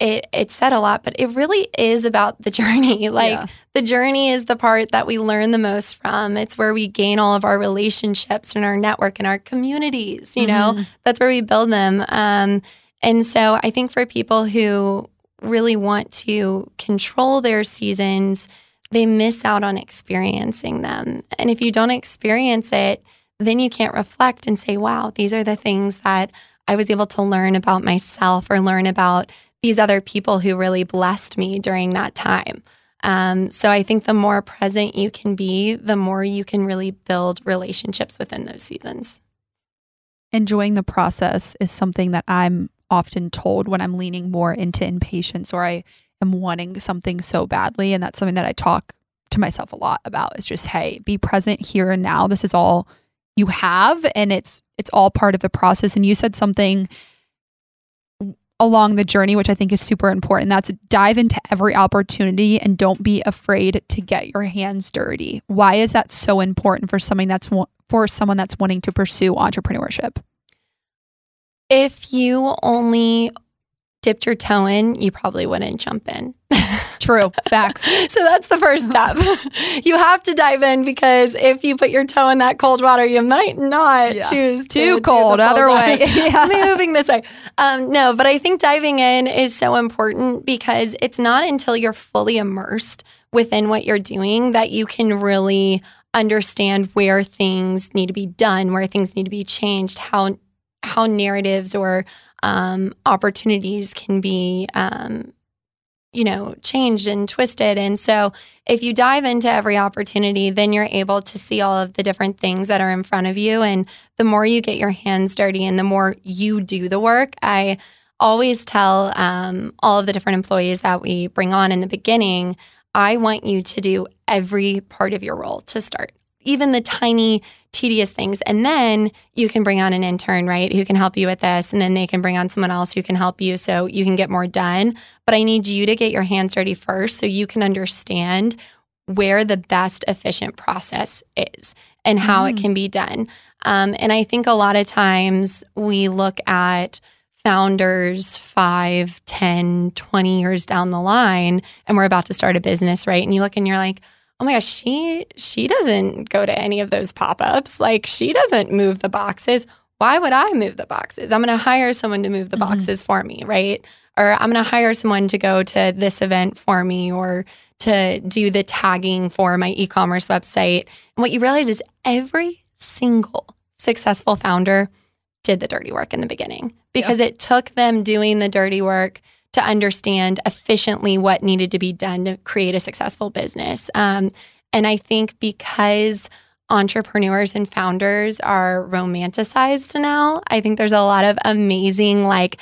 it, it said a lot, but it really is about the journey. Like Yeah. the journey is the part that we learn the most from. It's where we gain all of our relationships and our network and our communities, you know, Mhm. that's where we build them. Um, And so I think for people who really want to control their seasons, they miss out on experiencing them. And if you don't experience it, then you can't reflect and say, wow, these are the things that I was able to learn about myself or learn about these other people who really blessed me during that time. Um, so I think the more present you can be, the more you can really build relationships within those seasons. Enjoying the process is something that I'm often told when I'm leaning more into impatience or I am wanting something so badly. And that's something that I talk to myself a lot about is just, hey, be present here and now. This is all you have and it's it's all part of the process. And you said something along the journey, which I think is super important. That's dive into every opportunity and don't be afraid to get your hands dirty. Why is that so important for something that's for someone that's wanting to pursue entrepreneurship? If you only dipped your toe in, you probably wouldn't jump in. True. Facts. so that's the first step. you have to dive in because if you put your toe in that cold water, you might not yeah. choose too to cold. Other way. yeah. Moving this way. Um, no, but I think diving in is so important because it's not until you're fully immersed within what you're doing that you can really understand where things need to be done, where things need to be changed, how how narratives or um, opportunities can be, um, you know, changed and twisted. And so, if you dive into every opportunity, then you're able to see all of the different things that are in front of you. And the more you get your hands dirty and the more you do the work, I always tell um, all of the different employees that we bring on in the beginning, I want you to do every part of your role to start even the tiny tedious things. And then you can bring on an intern right who can help you with this. And then they can bring on someone else who can help you so you can get more done. But i need you to get your hands dirty first so you can understand where the best efficient process is and how mm. it can be done. Um, and i think a lot of times we look at founders 5 10 20 years down the line and we're about to start a business right? And you look and you're like oh my gosh, she she doesn't go to any of those pop-ups. Like she doesn't move the boxes. Why would I move the boxes? I'm going to hire someone to move the mm-hmm. boxes for me, right? Or I'm going to hire someone to go to this event for me or to do the tagging for my e-commerce website. And what you realize is every single successful founder did the dirty work in the beginning because it took them doing the dirty work to understand efficiently what needed to be done to create a successful business. Um, and I think because entrepreneurs and founders are romanticized now, I think there's a lot of amazing, like,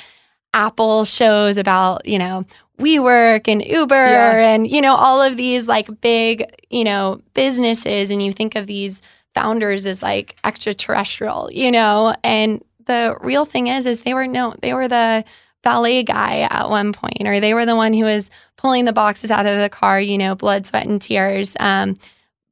Apple shows about, you know, WeWork and Uber yeah. and, you know, all of these like big, you know, businesses. And you think of these founders as like extraterrestrial, you know, and the real thing is, is they were no, they were the valet guy at one point, or they were the one who was pulling the boxes out of the car, you know, blood, sweat, and tears. Um,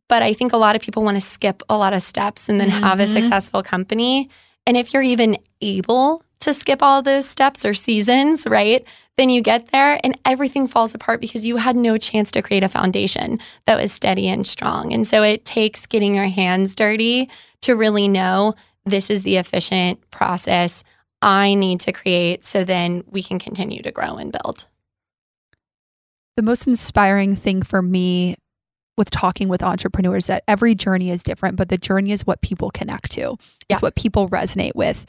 but I think a lot of people want to skip a lot of steps and then mm-hmm. have a mm-hmm. successful company. And if you're even able to skip all those steps or seasons, right? Then you get there and everything falls apart because you had no chance to create a foundation that was steady and strong. And so it takes getting your hands dirty to really know this is the efficient process. I need to create so then we can continue to grow and build. The most inspiring thing for me with talking with entrepreneurs that every journey is different, but the journey is what people connect to. Yeah. It's what people resonate with.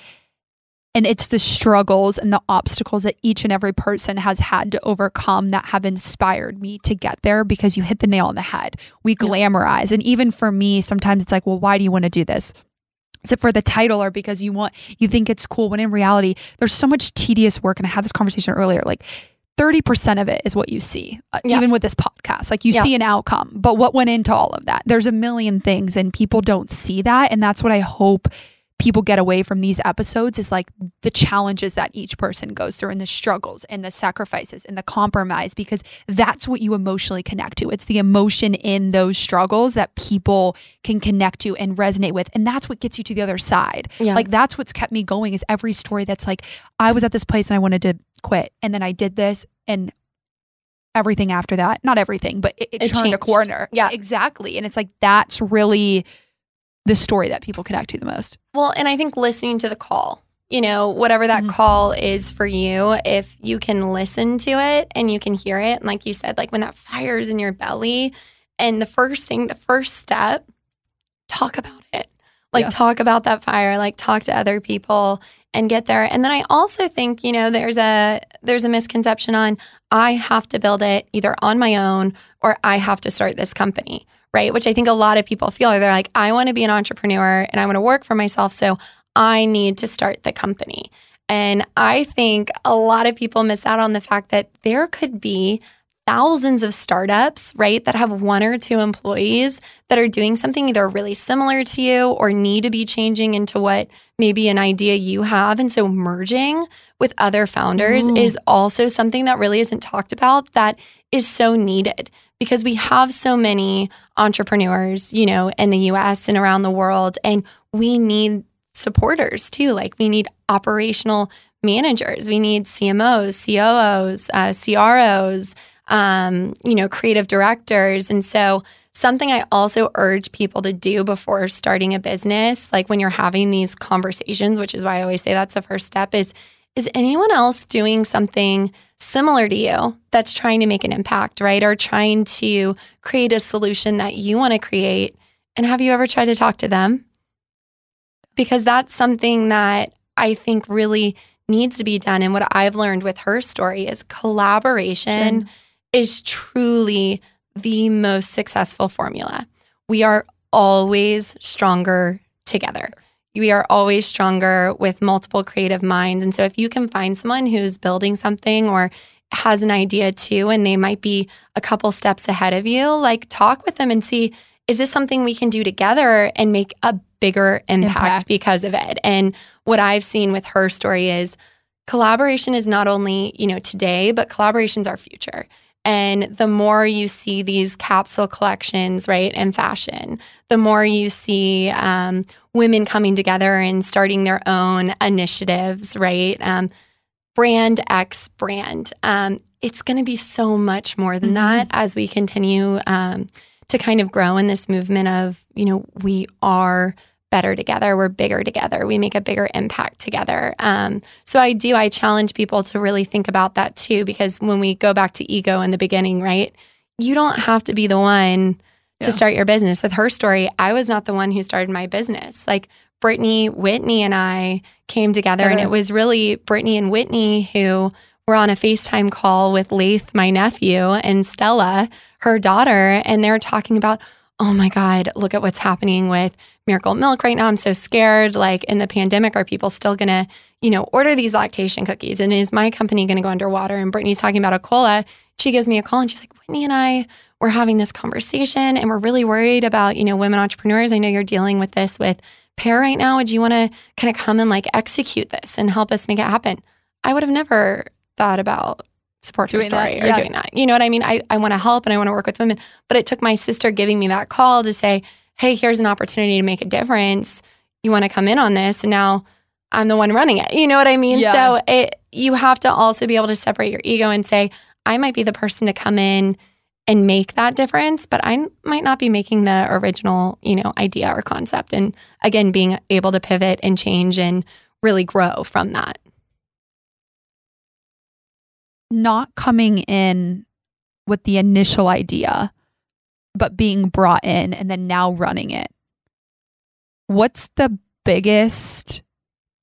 And it's the struggles and the obstacles that each and every person has had to overcome that have inspired me to get there because you hit the nail on the head. We glamorize. And even for me, sometimes it's like, well, why do you want to do this? Is it for the title or because you want you think it's cool when in reality there's so much tedious work and i had this conversation earlier like 30% of it is what you see uh, yeah. even with this podcast like you yeah. see an outcome but what went into all of that there's a million things and people don't see that and that's what i hope people get away from these episodes is like the challenges that each person goes through and the struggles and the sacrifices and the compromise because that's what you emotionally connect to. It's the emotion in those struggles that people can connect to and resonate with. And that's what gets you to the other side. Yeah. Like that's what's kept me going is every story that's like, I was at this place and I wanted to quit. And then I did this and everything after that, not everything, but it, it, it turned changed. a corner. Yeah. Exactly. And it's like, that's really the story that people connect to the most. Well, and I think listening to the call, you know, whatever that Mhm. call is for you, if you can listen to it and you can hear it, and like you said, like when that fire's in your belly, and the first thing, the first step, talk about it. Like Yeah. talk about that fire, like talk to other people and get there. And then I also think, you know, there's a there's a misconception on I have to build it either on my own or I have to start this company, right? Which I think a lot of people feel. They're like, I want to be an entrepreneur and I want to work for myself, so I need to start the company. And I think a lot of people miss out on the fact that there could be thousands of startups, right, that have one or two employees that are doing something either really similar to you or need to be changing into what maybe an idea you have. And so merging with other founders Ooh. is also something that really isn't talked about that is so needed because we have so many entrepreneurs, you know, in the US and around the world, and we need supporters too. Like we need operational managers, we need CMOs, COOs, uh, CROs, um, you know, creative directors. And so, something I also urge people to do before starting a business, like when you're having these conversations, which is why I always say that's the first step, is is anyone else doing something similar to you that's trying to make an impact, right? Or trying to create a solution that you want to create? And have you ever tried to talk to them? Because that's something that I think really needs to be done. And what I've learned with her story is collaboration. Is truly the most successful formula. We are always stronger together. We are always stronger with multiple creative minds. And so if you can find someone who's building something or has an idea too, and they might be a couple steps ahead of you, like talk with them and see is this something we can do together and make a bigger impact, Impact. because of it? And what I've seen with her story is collaboration is not only, you know, today, but collaboration's our future. And the more you see these capsule collections, right, in fashion, the more you see um, women coming together and starting their own initiatives, right? Um, brand X brand. Um, it's going to be so much more than Mhm. that as we continue um, to kind of grow in this movement of, you know, we are better together, we're bigger together, we make a bigger impact together. Um, so I do, I challenge people to really think about that too, because when we go back to ego in the beginning, right? You don't have to be the one Yeah. to start your business. With her story, I was not the one who started my business. Like Brittany, Whitney, and I came together, and it was really Brittany and Whitney who were on a FaceTime call with Laith, my nephew, and Stella, her daughter, and they're talking about, oh my God, look at what's happening with Miracle Milk right now. I'm so scared. Like in the pandemic, are people still gonna, you know, order these lactation cookies? And is my company gonna go underwater? And Brittany's talking about Akola. She gives me a call and she's like, Whitney and I we're having this conversation and we're really worried about, you know, women entrepreneurs. I know you're dealing with this with Pair right now. Would you want to kind of come and like execute this and help us make it happen? I would have never thought about support her Doing that, story or yeah. doing that. You know what I mean? I, I want to help and I want to work with women. But it took my sister giving me that call to say, hey, here's an opportunity to make a difference. You want to come in on this? And now I'm the one running it. You know what I mean? Yeah. So it you have to also be able to separate your ego and say, I might be the person to come in and make that difference, but I might not be making the original, you know, idea or concept. And again, being able to pivot and change and really grow from that. Not coming in with the initial idea, but being brought in and then now running it. What's the biggest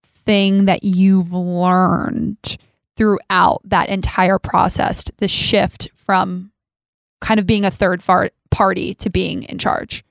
thing that you've learned throughout that entire process, the shift from kind of being a third far- party to being in charge?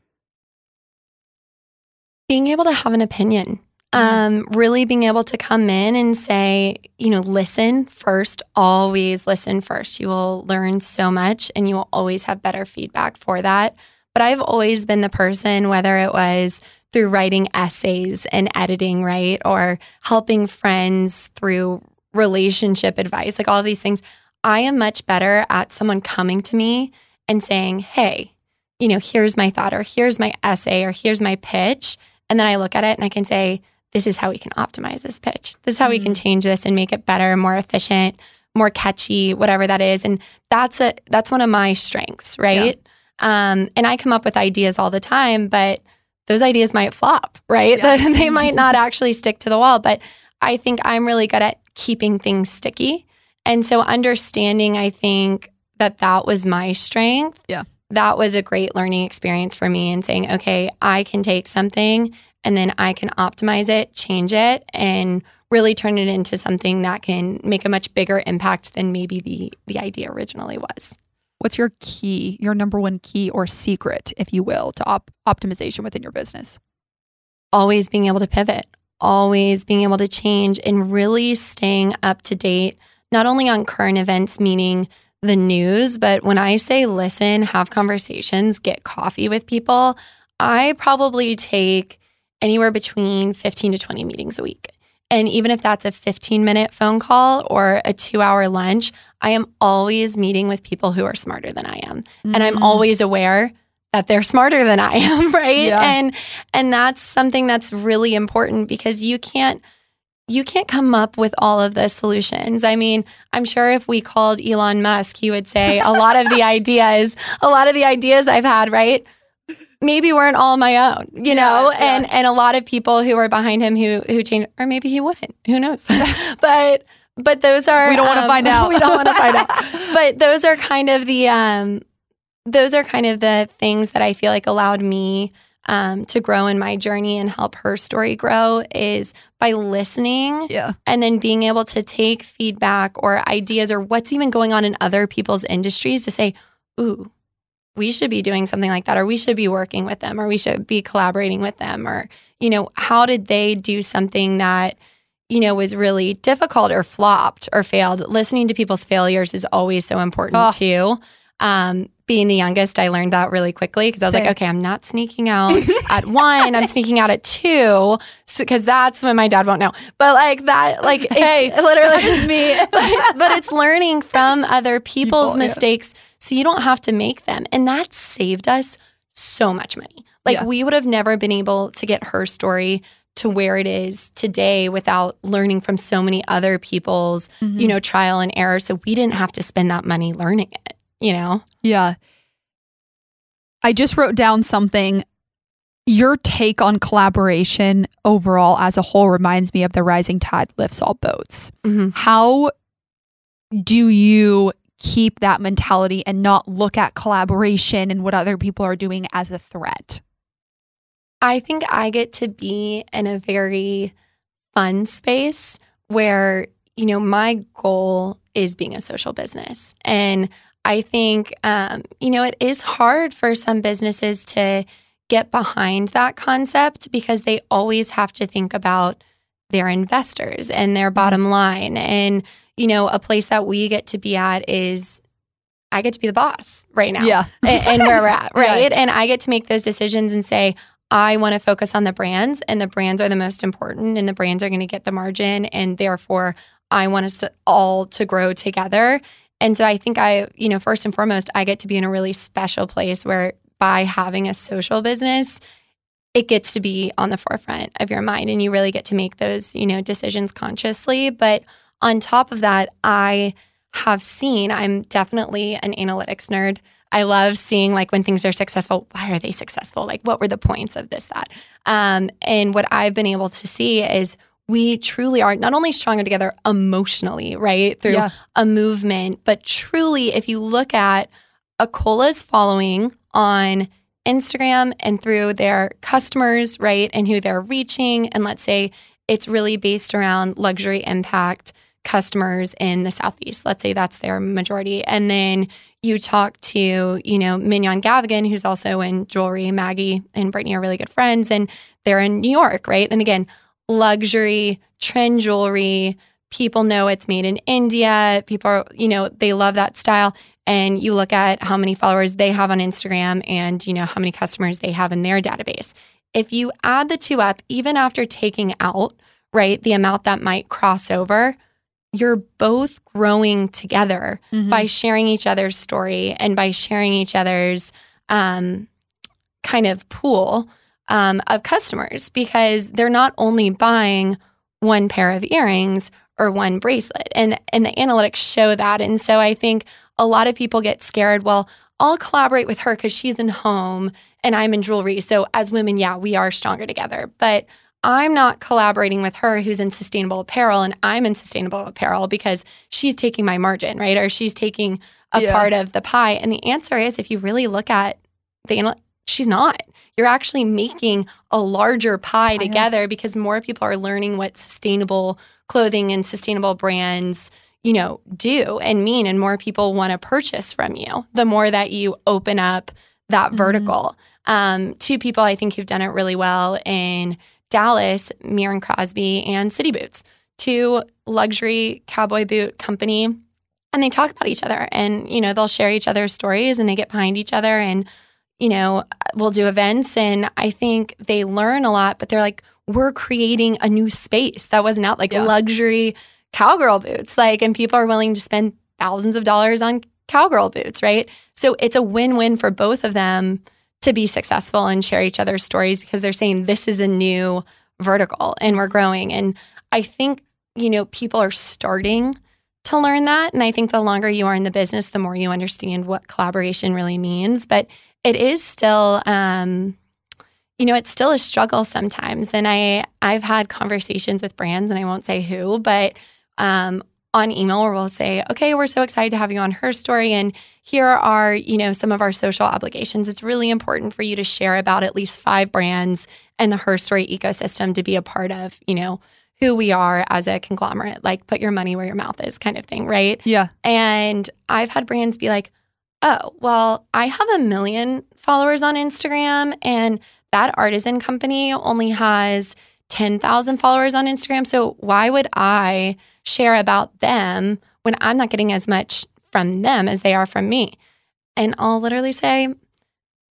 being able to have an opinion um, really being able to come in and say you know listen first always listen first. You will learn so much and you will always have better feedback for that. But i've always been the person whether it was through writing essays and editing right or helping friends through relationship advice like all these things i am much better at someone coming to me and saying hey you know here's my thought or here's my essay or here's my pitch. And then I look at it and I can say, this is how we can optimize this pitch. This is how we can change this and make it better, more efficient, more catchy, whatever that is. And that's a that's one of my strengths, right? Um, and I come up with ideas all the time, but those ideas might flop, right? Yeah. they might not actually stick to the wall. But I think I'm really good at keeping things sticky. And so understanding, I think that that was my strength. Yeah. That was a great learning experience for me and saying, okay, I can take something and then I can optimize it, change it, and really turn it into something that can make a much bigger impact than maybe the the idea originally was. What's your key, your number one key or secret, if you will, to op- optimization within your business? Always being able to pivot, always being able to change, and really staying up to date, not only on current events, meaning the news, but when I say listen, have conversations, get coffee with people, I probably take anywhere between 15 to 20 meetings a week. And even if that's a 15 minute phone call or a two hour lunch, I am always meeting with people who are smarter than I am. Mm-hmm. And I'm mm. always aware that they're smarter than I am, right? Yeah. And and that's something that's really important because you can't you can't come up with all of the solutions. I mean, I'm sure if we called Elon Musk, he would say a lot of the ideas, a lot of the ideas I've had, right? maybe weren't all my own, you yeah, know, yeah. and and a lot of people who are behind him who who changed, or maybe he wouldn't. Who knows? but but those are we don't um, want to find out. we don't want to find out. But those are kind of the um, those are kind of the things that I feel like allowed me um, to grow in my journey and help her story grow is by listening yeah. and then being able to take feedback or ideas or what's even going on in other people's industries to say, ooh, we should be doing something like that or we should be working with them or we should be collaborating with them or you know how did they do something that you know was really difficult or flopped or failed listening to people's failures is always so important oh. too um, being the youngest i learned that really quickly because i was Same. like okay i'm not sneaking out at one i'm sneaking out at two because so, that's when my dad won't know but like that like hey literally is me but, but, it's learning from other people's People, mistakes yeah so you don't have to make them. And that saved us so much money. Like yeah. we would have never been able to get her story to where it is today without learning from so many other people's, mm-hmm. you know, trial and error. So we didn't have to spend that money learning it, you know? Yeah. I just wrote down something. Your take on collaboration overall as a whole reminds me of the rising tide lifts all boats. Mm-hmm. How do you keep that mentality and not look at collaboration and what other people are doing as a threat? I think I get to be in a very fun space where, you know, my goal is being a social business. And I think, um, you know, it is hard for some businesses to get behind that concept because they always have to think about their investors and their bottom line. And, you know, a place that we get to be at is I get to be the boss right now. Yeah. and, and where we're at, right? And I get to make those decisions and say, I want to focus on the brands, and the brands are the most important, and the brands are going to get the margin. And therefore, I want us to all to grow together. And so I think I, you know, first and foremost, I get to be in a really special place where by having a social business, it gets to be on the forefront of your mind and you really get to make those, you know, decisions consciously. But on top of that, I have seen, I'm definitely an analytics nerd. I love seeing like when things are successful, why are they successful? Like what were the points of this, that? Um, and what I've been able to see is we truly are not only stronger together emotionally, right? Through yeah. a movement, but truly, if you look at Akola's following on Instagram and through their customers, right? And who they're reaching. And let's say it's really based around luxury impact customers in the Southeast. Let's say that's their majority. And then you talk to, you know, Mignonne Gavigan, who's also in jewelry. Maggie and Brittany are really good friends, and they're in New York, right? And again, luxury, trend jewelry. People know it's made in India. People are, you know, they love that style. And you look at how many followers they have on Instagram and, you know, how many customers they have in their database. If you add the two up, even after taking out, right, the amount that might cross over, you're both growing together mm-hmm. by sharing each other's story and by sharing each other's um, kind of pool um, of customers because they're not only buying one pair of earrings or one bracelet and and the analytics show that and so i think a lot of people get scared well i'll collaborate with her because she's in home and i'm in jewelry so as women yeah we are stronger together but I'm not collaborating with her who's in sustainable apparel and I'm in sustainable apparel because she's taking my margin, right? Or she's taking a Yeah. part of the pie. And the answer is if you really look at the she's not. You're actually making a larger pie together because more people are learning what sustainable clothing and sustainable brands, you know, do and mean and more people want to purchase from you. The more that you open up that Mhm. vertical. Um, two people I think who've done it really well in Dallas, Miron Crosby and City Boots, two luxury cowboy boot company. And they talk about each other and, you know, they'll share each other's stories and they get behind each other and, you know, we'll do events. And I think they learn a lot, but they're like, we're creating a new space that wasn't out like Yeah. luxury cowgirl boots. Like, and people are willing to spend thousands of dollars on cowgirl boots, right? So it's a win win for both of them to be successful and share each other's stories because they're saying this is a new vertical and we're growing. And I think, you know, people are starting to learn that. And I think the longer you are in the business, the more you understand what collaboration really means. But it is still, um, you know, it's still a struggle sometimes. And I, I've had conversations with brands, and I won't say who, but um, on email where we'll say, okay, we're so excited to have you on her story. And here are, you know, some of our social obligations. It's really important for you to share about at least five brands and the her story ecosystem to be a part of, you know, who we are as a conglomerate, like put your money where your mouth is kind of thing, right? Yeah. And I've had brands be like, oh, well, I have a million followers on Instagram and that artisan company only has 10,000 followers on Instagram. So why would I share about them when I'm not getting as much from them as they are from me? And I'll literally say,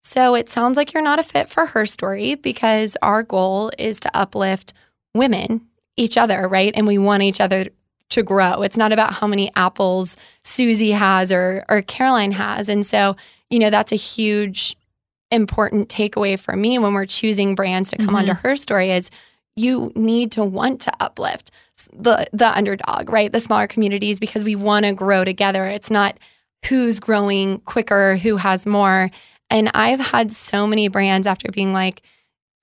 so it sounds like you're not a fit for her story because our goal is to uplift women, each other, right? And we want each other to grow. It's not about how many apples Susie has or or Caroline has. And so, you know, that's a huge important takeaway for me when we're choosing brands to come Mhm. onto her story is you need to want to uplift the the underdog, right? The smaller communities because we want to grow together. It's not who's growing quicker, who has more. And I've had so many brands after being like,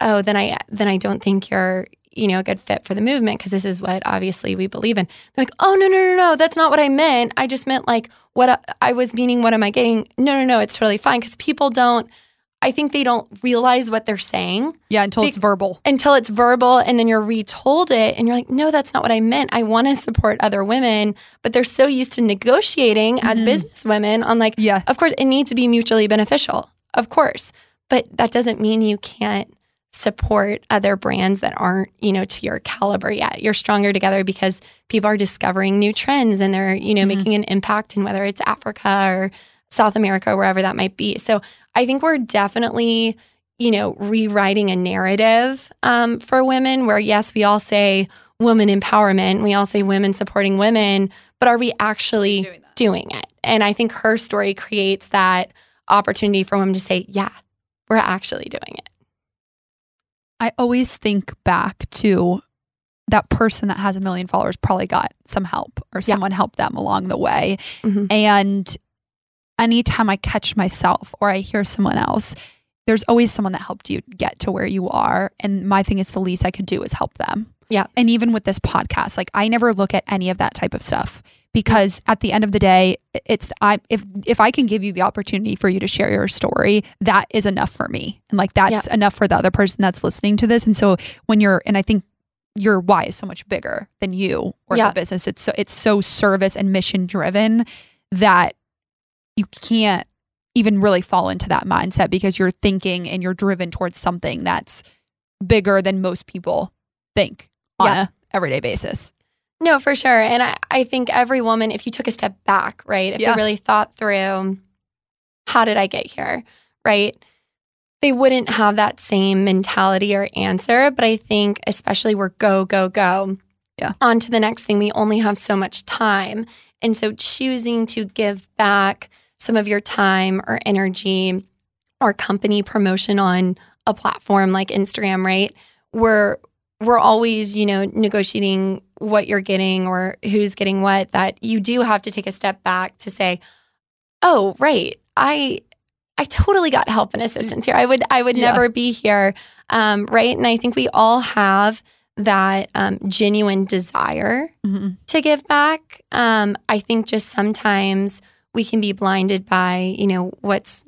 "Oh, then I then I don't think you're you know a good fit for the movement because this is what obviously we believe in." They're like, "Oh no no no no, that's not what I meant. I just meant like what I, I was meaning. What am I getting? No no no, it's totally fine because people don't. I think they don't realize what they're saying Yeah. Until Be- it's verbal. until it's verbal and then you're retold it and you're like, no, that's not what I meant. I want to support other women, but they're so used to negotiating as Mhm. business women on like, Yeah. of course, it needs to be mutually beneficial, of course, but that doesn't mean you can't support other brands that aren't, you know, to your caliber yet. You're stronger together because people are discovering new trends and they're, you know, Mhm. making an impact in whether it's Africa or South America, wherever that might be. So I think we're definitely, you know, rewriting a narrative um, for women where, yes, we all say woman empowerment, we all say women supporting women, but are we actually Doing doing it? And I think her story creates that opportunity for women to say, yeah, we're actually doing it. I always think back to that person that has a million followers probably got some help or Yeah. someone helped them along the way. Mhm. And anytime I catch myself or I hear someone else, there's always someone that helped you get to where you are. And my thing is the least I could do is help them. Yeah. And even with this podcast, like I never look at any of that type of stuff because at the end of the day, it's I if if I can give you the opportunity for you to share your story, that is enough for me. And like that's enough for the other person that's listening to this. And so when you're and I think your why is so much bigger than you or Yeah. the business. It's so it's so service and mission driven that you can't even really fall into that mindset because you're thinking and you're driven towards something that's bigger than most people think on Yeah. a everyday basis. No, for sure. And I, I think every woman, if you took a step back, right, if Yeah. they really thought through, how did I get here, right? They wouldn't have that same mentality or answer. But I think, especially we're go, go, go. Yeah. On to the next thing. We only have so much time. And so choosing to give back some of your time or energy or company promotion on a platform like Instagram, right? We're we're always, you know, negotiating what you're getting or who's getting what, that you do have to take a step back to say, oh, right, I I totally got help and assistance here. I would I would Yeah. never be here, um, right? And I think we all have that um, genuine desire Mhm. to give back. Um, I think just sometimes we can be blinded by you know what's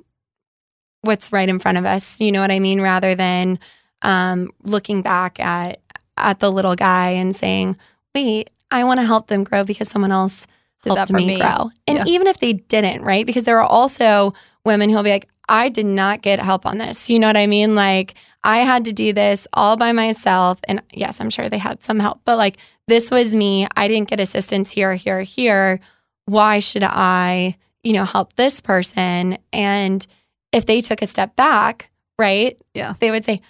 what's right in front of us. You know what I mean? Rather than um, looking back at at the little guy and saying, "Wait, I want to help them grow because someone else Did helped me, me. grow." And Yeah. even if they didn't, right? Because there are also women who'll be like, "I did not get help on this." You know what I mean? Like I had to do this all by myself. And yes, I'm sure they had some help, but like this was me. I didn't get assistance here, here, here. Why should I, you know, help this person? And if they took a step back, right? Yeah. They would say,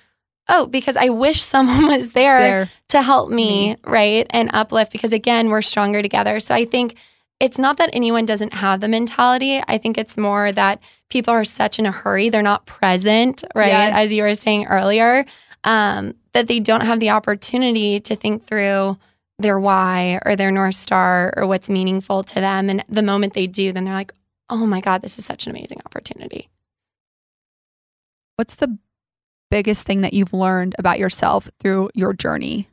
Oh, because I wish someone was there, There. to help me, right? And uplift because again, we're stronger together. So I think it's not that anyone doesn't have the mentality. I think it's more that people are such in a hurry. They're not present, right? Yeah. As you were saying earlier, um, that they don't have the opportunity to think through their why or their North Star or what's meaningful to them. And the moment they do, then they're like, oh my God, this is such an amazing opportunity. What's the biggest thing that you've learned about yourself through your journey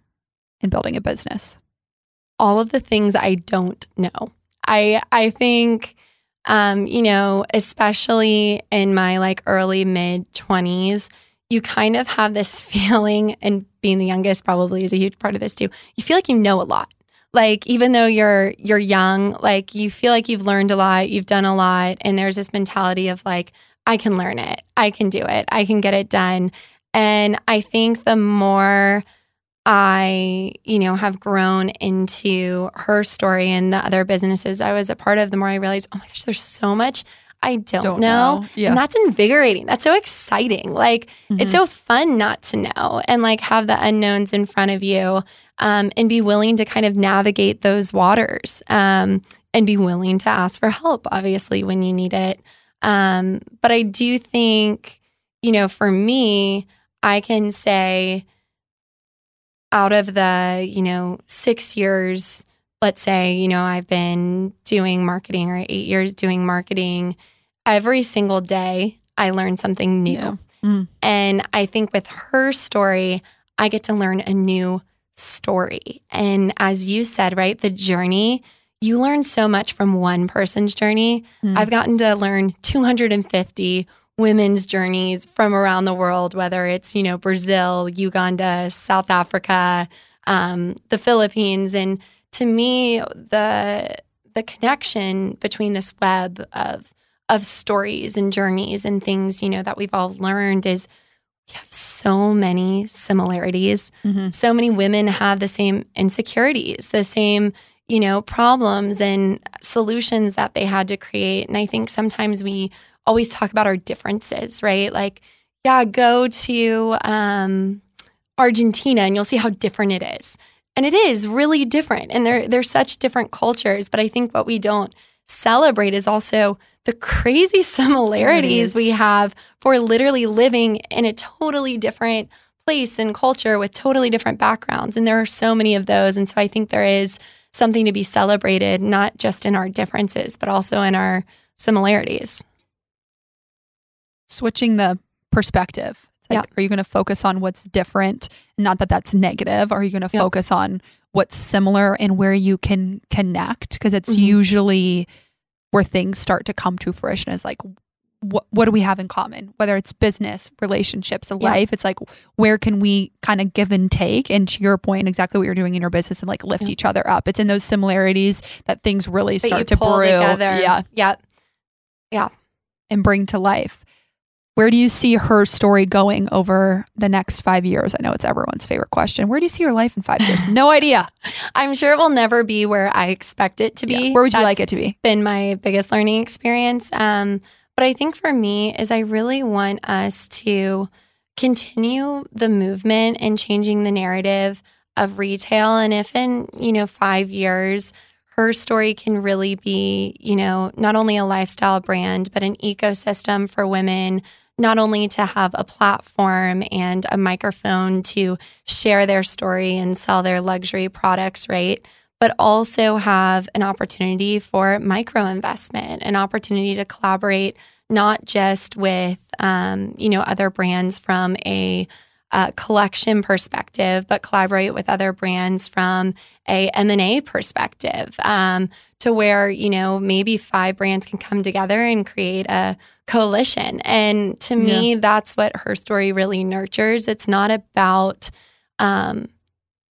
in building a business? all of the things I don't know. I I think um, you know, especially in my like early mid 20s, you kind of have this feeling and being the youngest probably is a huge part of this too. You feel like you know a lot. Like even though you're you're young, like you feel like you've learned a lot, you've done a lot and there's this mentality of like I can learn it. I can do it. I can get it done. And I think the more I, you know, have grown into her story and the other businesses I was a part of, the more I realized, oh my gosh, there's so much I don't, Don't know. know. Yeah. And that's invigorating. That's so exciting. Like it's Mhm. so fun not to know and like have the unknowns in front of you um, and be willing to kind of navigate those waters um, and be willing to ask for help, obviously, when you need it. Um, but I do think, you know, for me, I can say out of the, you know, six years, let's say, you know, I've been doing marketing or eight years doing marketing, every single day I learn something new. Yeah. Mm. And I think with her story, I get to learn a new story. And as you said, right, the journey, you learn so much from one person's journey. Mm. I've gotten to learn 250 women's journeys from around the world, whether it's, you know, Brazil, Uganda, South Africa, um, the Philippines. And to me, the the connection between this web of of stories and journeys and things, you know, that we've all learned is we have so many similarities. Mhm. So many women have the same insecurities, the same, you know, problems and solutions that they had to create. And I think sometimes we always talk about our differences, right? Like, yeah, go to um, Argentina and you'll see how different it is. And it is really different. And they're, they're such different cultures. But I think what we don't celebrate is also the crazy similarities we have for literally living in a totally different place and culture with totally different backgrounds. And there are so many of those. And so I think there is something to be celebrated, not just in our differences, but also in our similarities. switching the perspective. Like, are you going to focus on what's different? Not that that's negative. Are you going to Yep. focus on what's similar and where you can connect? Because it's Mhm. usually where things start to come to fruition is like, what, what do we have in common? Whether it's business, relationships, a Yeah. life, it's like, where can we kind of give and take? And to your point, exactly what you're doing in your business and like lift Yeah. each other up. It's in those similarities that things really That start to brew. together. Yeah yeah, and bring to life. Where do you see her story going over the next five years? I know it's everyone's favorite question. Where do you see your life in five years? No idea. I'm sure it will never be where I expect it to be. Yeah. Where would you That's like it to be? Been my biggest learning experience. Um, but I think for me is I really want us to continue the movement and changing the narrative of retail. And if in you know five years her story can really be, you know, not only a lifestyle brand, but an ecosystem for women, not only to have a platform and a microphone to share their story and sell their luxury products, right? But also have an opportunity for micro investment, an opportunity to collaborate not just with, um, you know, other brands from a uh, collection perspective, but collaborate with other brands from a M&A perspective um, to where, you know, maybe five brands can come together and create a coalition. And to me, yeah. that's what her story really nurtures. It's not about um,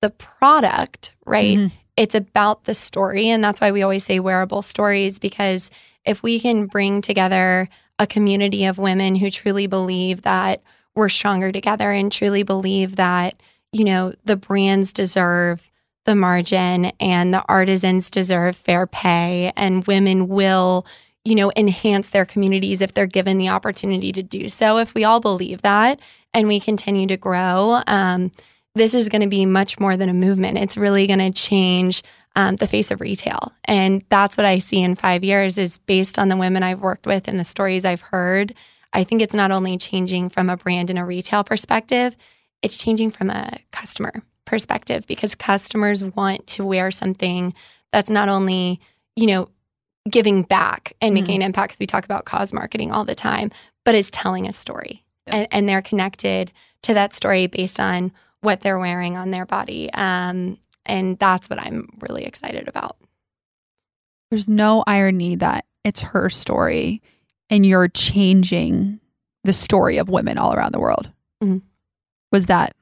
the product, right? Mm-hmm. It's about the story. And that's why we always say wearable stories, because if we can bring together a community of women who truly believe that we're stronger together and truly believe that, you know, the brands deserve the margin and the artisans deserve fair pay and women will, you know, enhance their communities if they're given the opportunity to do so. If we all believe that and we continue to grow, um, this is going to be much more than a movement. It's really going to change um, the face of retail. And that's what I see in five years is based on the women I've worked with and the stories I've heard. I think it's not only changing from a brand and a retail perspective, it's changing from a customer perspective because customers want to wear something that's not only, you know, giving back and making mm-hmm. an impact because we talk about cause marketing all the time, but is telling a story. Yeah. And, and, they're connected to that story based on what they're wearing on their body. Um, and that's what I'm really excited about. There's no irony that it's her story and you're changing the story of women all around the world. Mm-hmm. Was that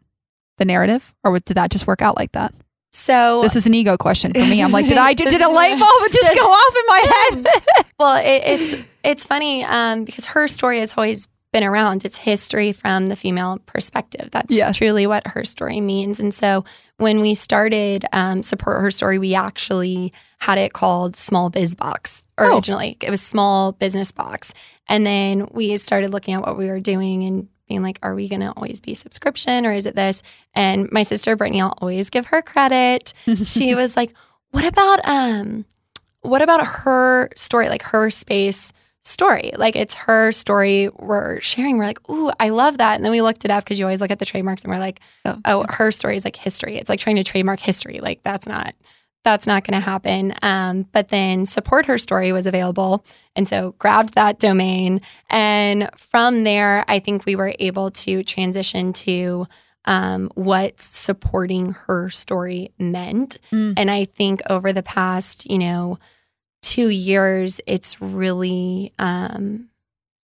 the narrative or did that just work out like that? So this is an ego question for me. I'm like, did I did a light bulb just go off in my head? well, it, it's it's funny um, because her story has always been around. It's history from the female perspective. That's yeah. truly what her story means. And so when we started um, Support Her Story, we actually had it called Small Biz Box oh. originally. Oh. It was Small Business Box. And then we started looking at what we were doing and being like, are we going to always be subscription or is it this? And my sister Brittany, I'll always give her credit. she was like, what about um, what about her story, like her space story? Like it's her story we're sharing. We're like, ooh, I love that. And then we looked it up because you always look at the trademarks and we're like, oh, oh her story is like history. It's like trying to trademark history. Like that's not that's not going to happen. Um, but then support her story was available. And so grabbed that domain. And from there, I think we were able to transition to um, what supporting her story meant. Mm. And I think over the past, you know, two years, it's really, um,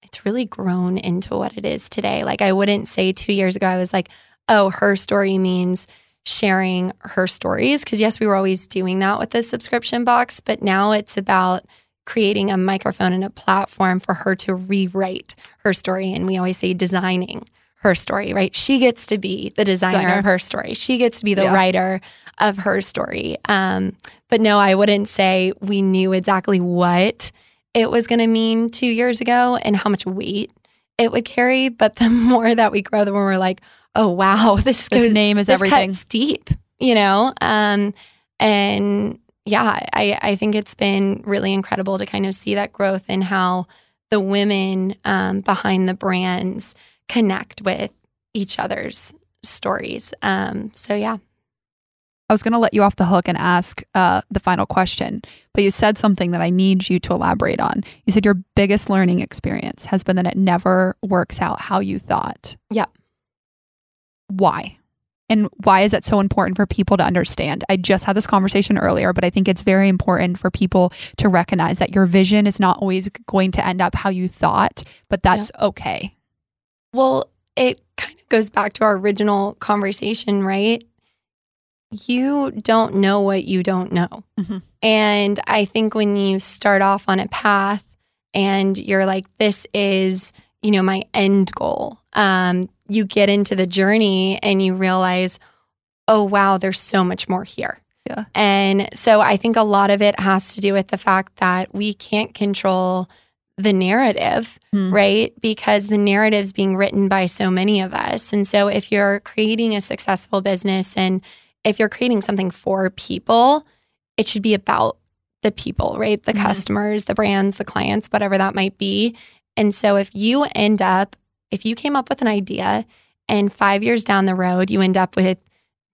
it's really grown into what it is today. Like I wouldn't say two years ago, I was like, oh, her story means sharing her stories. Because, yes, we were always doing that with the subscription box, but now it's about creating a microphone and a platform for her to rewrite her story. And we always say designing her story, right? She gets to be the designer, designer. of her story, she gets to be the yeah. writer of her story. Um, but no, I wouldn't say we knew exactly what it was going to mean two years ago and how much weight it would carry. But the more that we grow, the more we're like, oh wow, this, this goes, name is this everything. Cuts deep, you know. Um, and yeah, I I think it's been really incredible to kind of see that growth and how the women um, behind the brands connect with each other's stories. Um, so yeah. I was going to let you off the hook and ask uh, the final question, but you said something that I need you to elaborate on. You said your biggest learning experience has been that it never works out how you thought. Yeah why? And why is that so important for people to understand? I just had this conversation earlier, but I think it's very important for people to recognize that your vision is not always going to end up how you thought, but that's yeah. okay. Well, it kind of goes back to our original conversation, right? You don't know what you don't know. Mm-hmm. And I think when you start off on a path and you're like, this is, you know, my end goal, um, you get into the journey and you realize, oh, wow, there's so much more here. Yeah. And so I think a lot of it has to do with the fact that we can't control the narrative, hmm. right? Because the narrative's being written by so many of us. And so if you're creating a successful business and if you're creating something for people, it should be about the people, right? The mm-hmm. customers, the brands, the clients, whatever that might be. And so if you end up if you came up with an idea and five years down the road, you end up with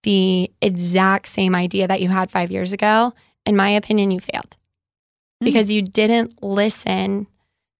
the exact same idea that you had five years ago, in my opinion, you failed mm-hmm. because you didn't listen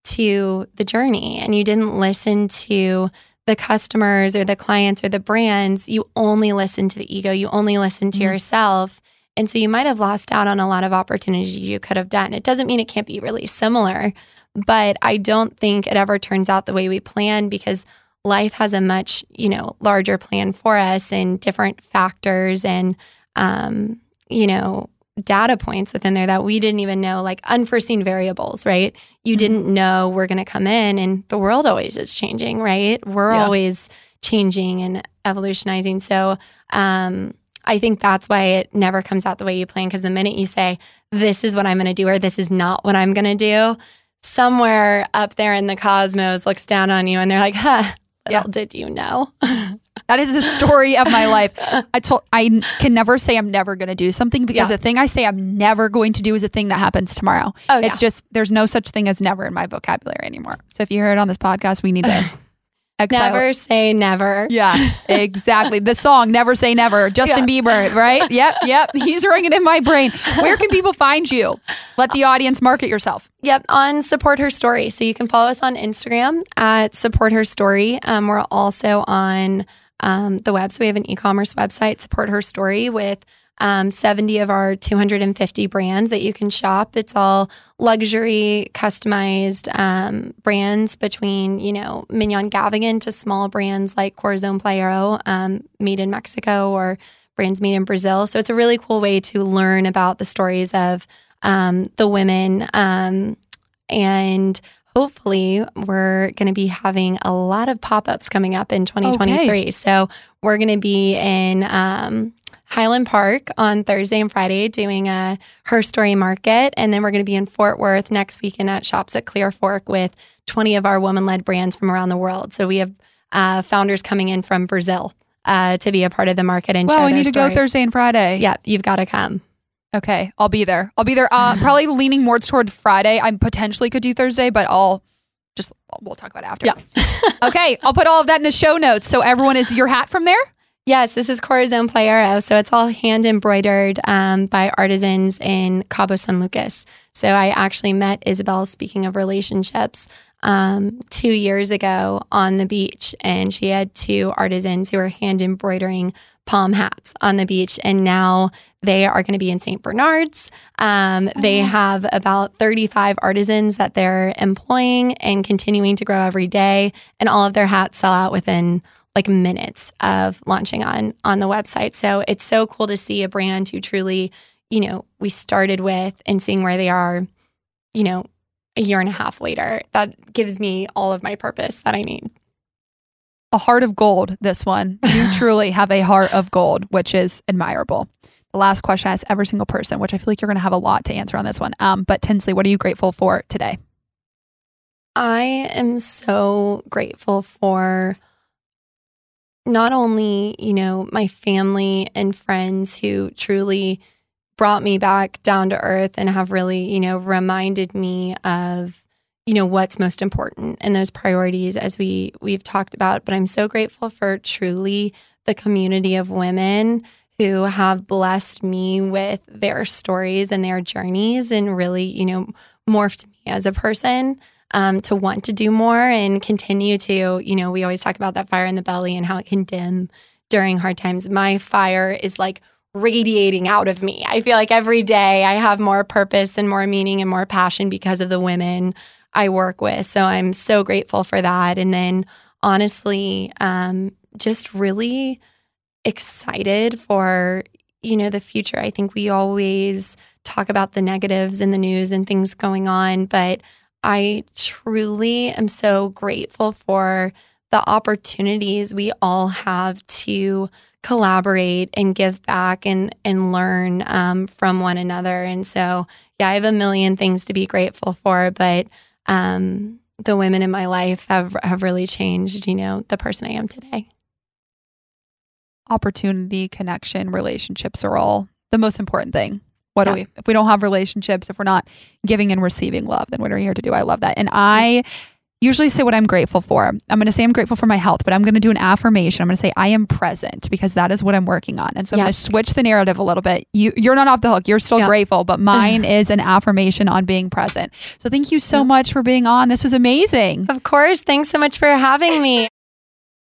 to the journey and you didn't listen to the customers or the clients or the brands, you only listen to the ego, you only listen to Mhm. yourself. And so you might have lost out on a lot of opportunities you could have done. It doesn't mean it can't be really similar, but I don't think it ever turns out the way we plan because life has a much, you know, larger plan for us and different factors and um, you know, data points within there that we didn't even know, like unforeseen variables, right? You Mhm. didn't know we're going to come in, and the world always is changing, right? We're Yeah. always changing and evolutionizing. So, um, I think that's why it never comes out the way you plan. Because the minute you say, this is what I'm going to do, or this is not what I'm going to do, somewhere up there in the cosmos looks down on you and they're like, huh, Yeah. little did you know? That is the story of my life. I told I can never say I'm never going to do something because Yeah. the thing I say I'm never going to do is a thing that happens tomorrow. Oh, yeah. It's just there's no such thing as never in my vocabulary anymore. So if you hear it on this podcast, we need to never say never. Yeah, exactly. The song "Never Say Never," Justin Bieber, right? Yep, yep. He's ringing in my brain. Where can people find you? Let the audience market yourself. Yep, on Support Her Story. So you can follow us on Instagram at Support Her Story. Um, we're also on um, the web. So we have an e commerce website, Support Her Story, with um, 70 of our 250 brands that you can shop. It's all luxury, customized um, brands between, you know, Mignonne Gavigan to small brands like Corazon Playero, um, made in Mexico, or brands made in Brazil. So it's a really cool way to learn about the stories of um, the women. Um, and hopefully, we're going to be having a lot of pop ups coming up in 2023. okay. So we're going to be in um, Highland Park on Thursday and Friday doing a Her Story Market. And then we're going to be in Fort Worth next weekend at Shops at Clear Fork with 20 of our woman led brands from around the world. So we have uh, founders coming in from Brazil. Uh, to be a part of the market and Wow, share I their need to go. Thursday and Friday. Yeah, you've got to come. Okay, I'll be there. I'll be there. Uh, probably leaning more toward Friday. I potentially could do Thursday, but I'll just we'll talk about it after. Yeah. okay, I'll put all of that in the show notes. So everyone is your hat from there. Yes, this is Corazon Playero. So it's all hand embroidered um, by artisans in Cabo San Lucas. So I actually met Isabel, speaking of relationships, um, two years ago on the beach. And she had two artisans who were hand embroidering palm hats on the beach. And now they are going to be in St. Bernard's. Um, They Oh. have about 35 artisans that they're employing and continuing to grow every day. And all of their hats sell out within like minutes of launching on on the website. So it's so cool to see a brand who truly, you know, we started with and seeing where they are, you know, a year and a half later. That gives me all of my purpose that I need. A heart of gold. This one. You truly have a heart of gold, which is admirable. The last question I ask every single person, which I feel like you're going to have a lot to answer on this one. Um, but Tinsley, what are you grateful for today? I am so grateful for not only, you know, my family and friends who truly brought me back down to earth and have really, you know, reminded me of, you know, what's most important and those priorities as we we've talked about, but I'm so grateful for truly the community of women who have blessed me with their stories and their journeys and really, you know, morphed me as a person um, to want to do more and continue to, you know, we always talk about that fire in the belly and how it can dim during hard times. My fire is like radiating out of me. I feel like every day I have more purpose and more meaning and more passion because of the women I work with. So I'm so grateful for that. And then honestly, um, just really excited for, you know, the future. I think we always talk about the negatives in the news and things going on, but I truly am so grateful for the opportunities we all have to collaborate and give back and and learn um, from one another. And so, yeah, I have a million things to be grateful for, but um, the women in my life have have really changed. You know, the person I am today. Opportunity, connection, relationships are all the most important thing. What Yeah. do we, if we don't have relationships, if we're not giving and receiving love, then what are we here to do? I love that. And I usually say what I'm grateful for. I'm going to say I'm grateful for my health, but I'm going to do an affirmation. I'm going to say I am present because that is what I'm working on. And so I'm going to switch the narrative a little bit. You you're not off the hook. You're still Yeah. grateful, but mine is an affirmation on being present. So thank you so much for being on. This was amazing. Of course. Thanks so much for having me.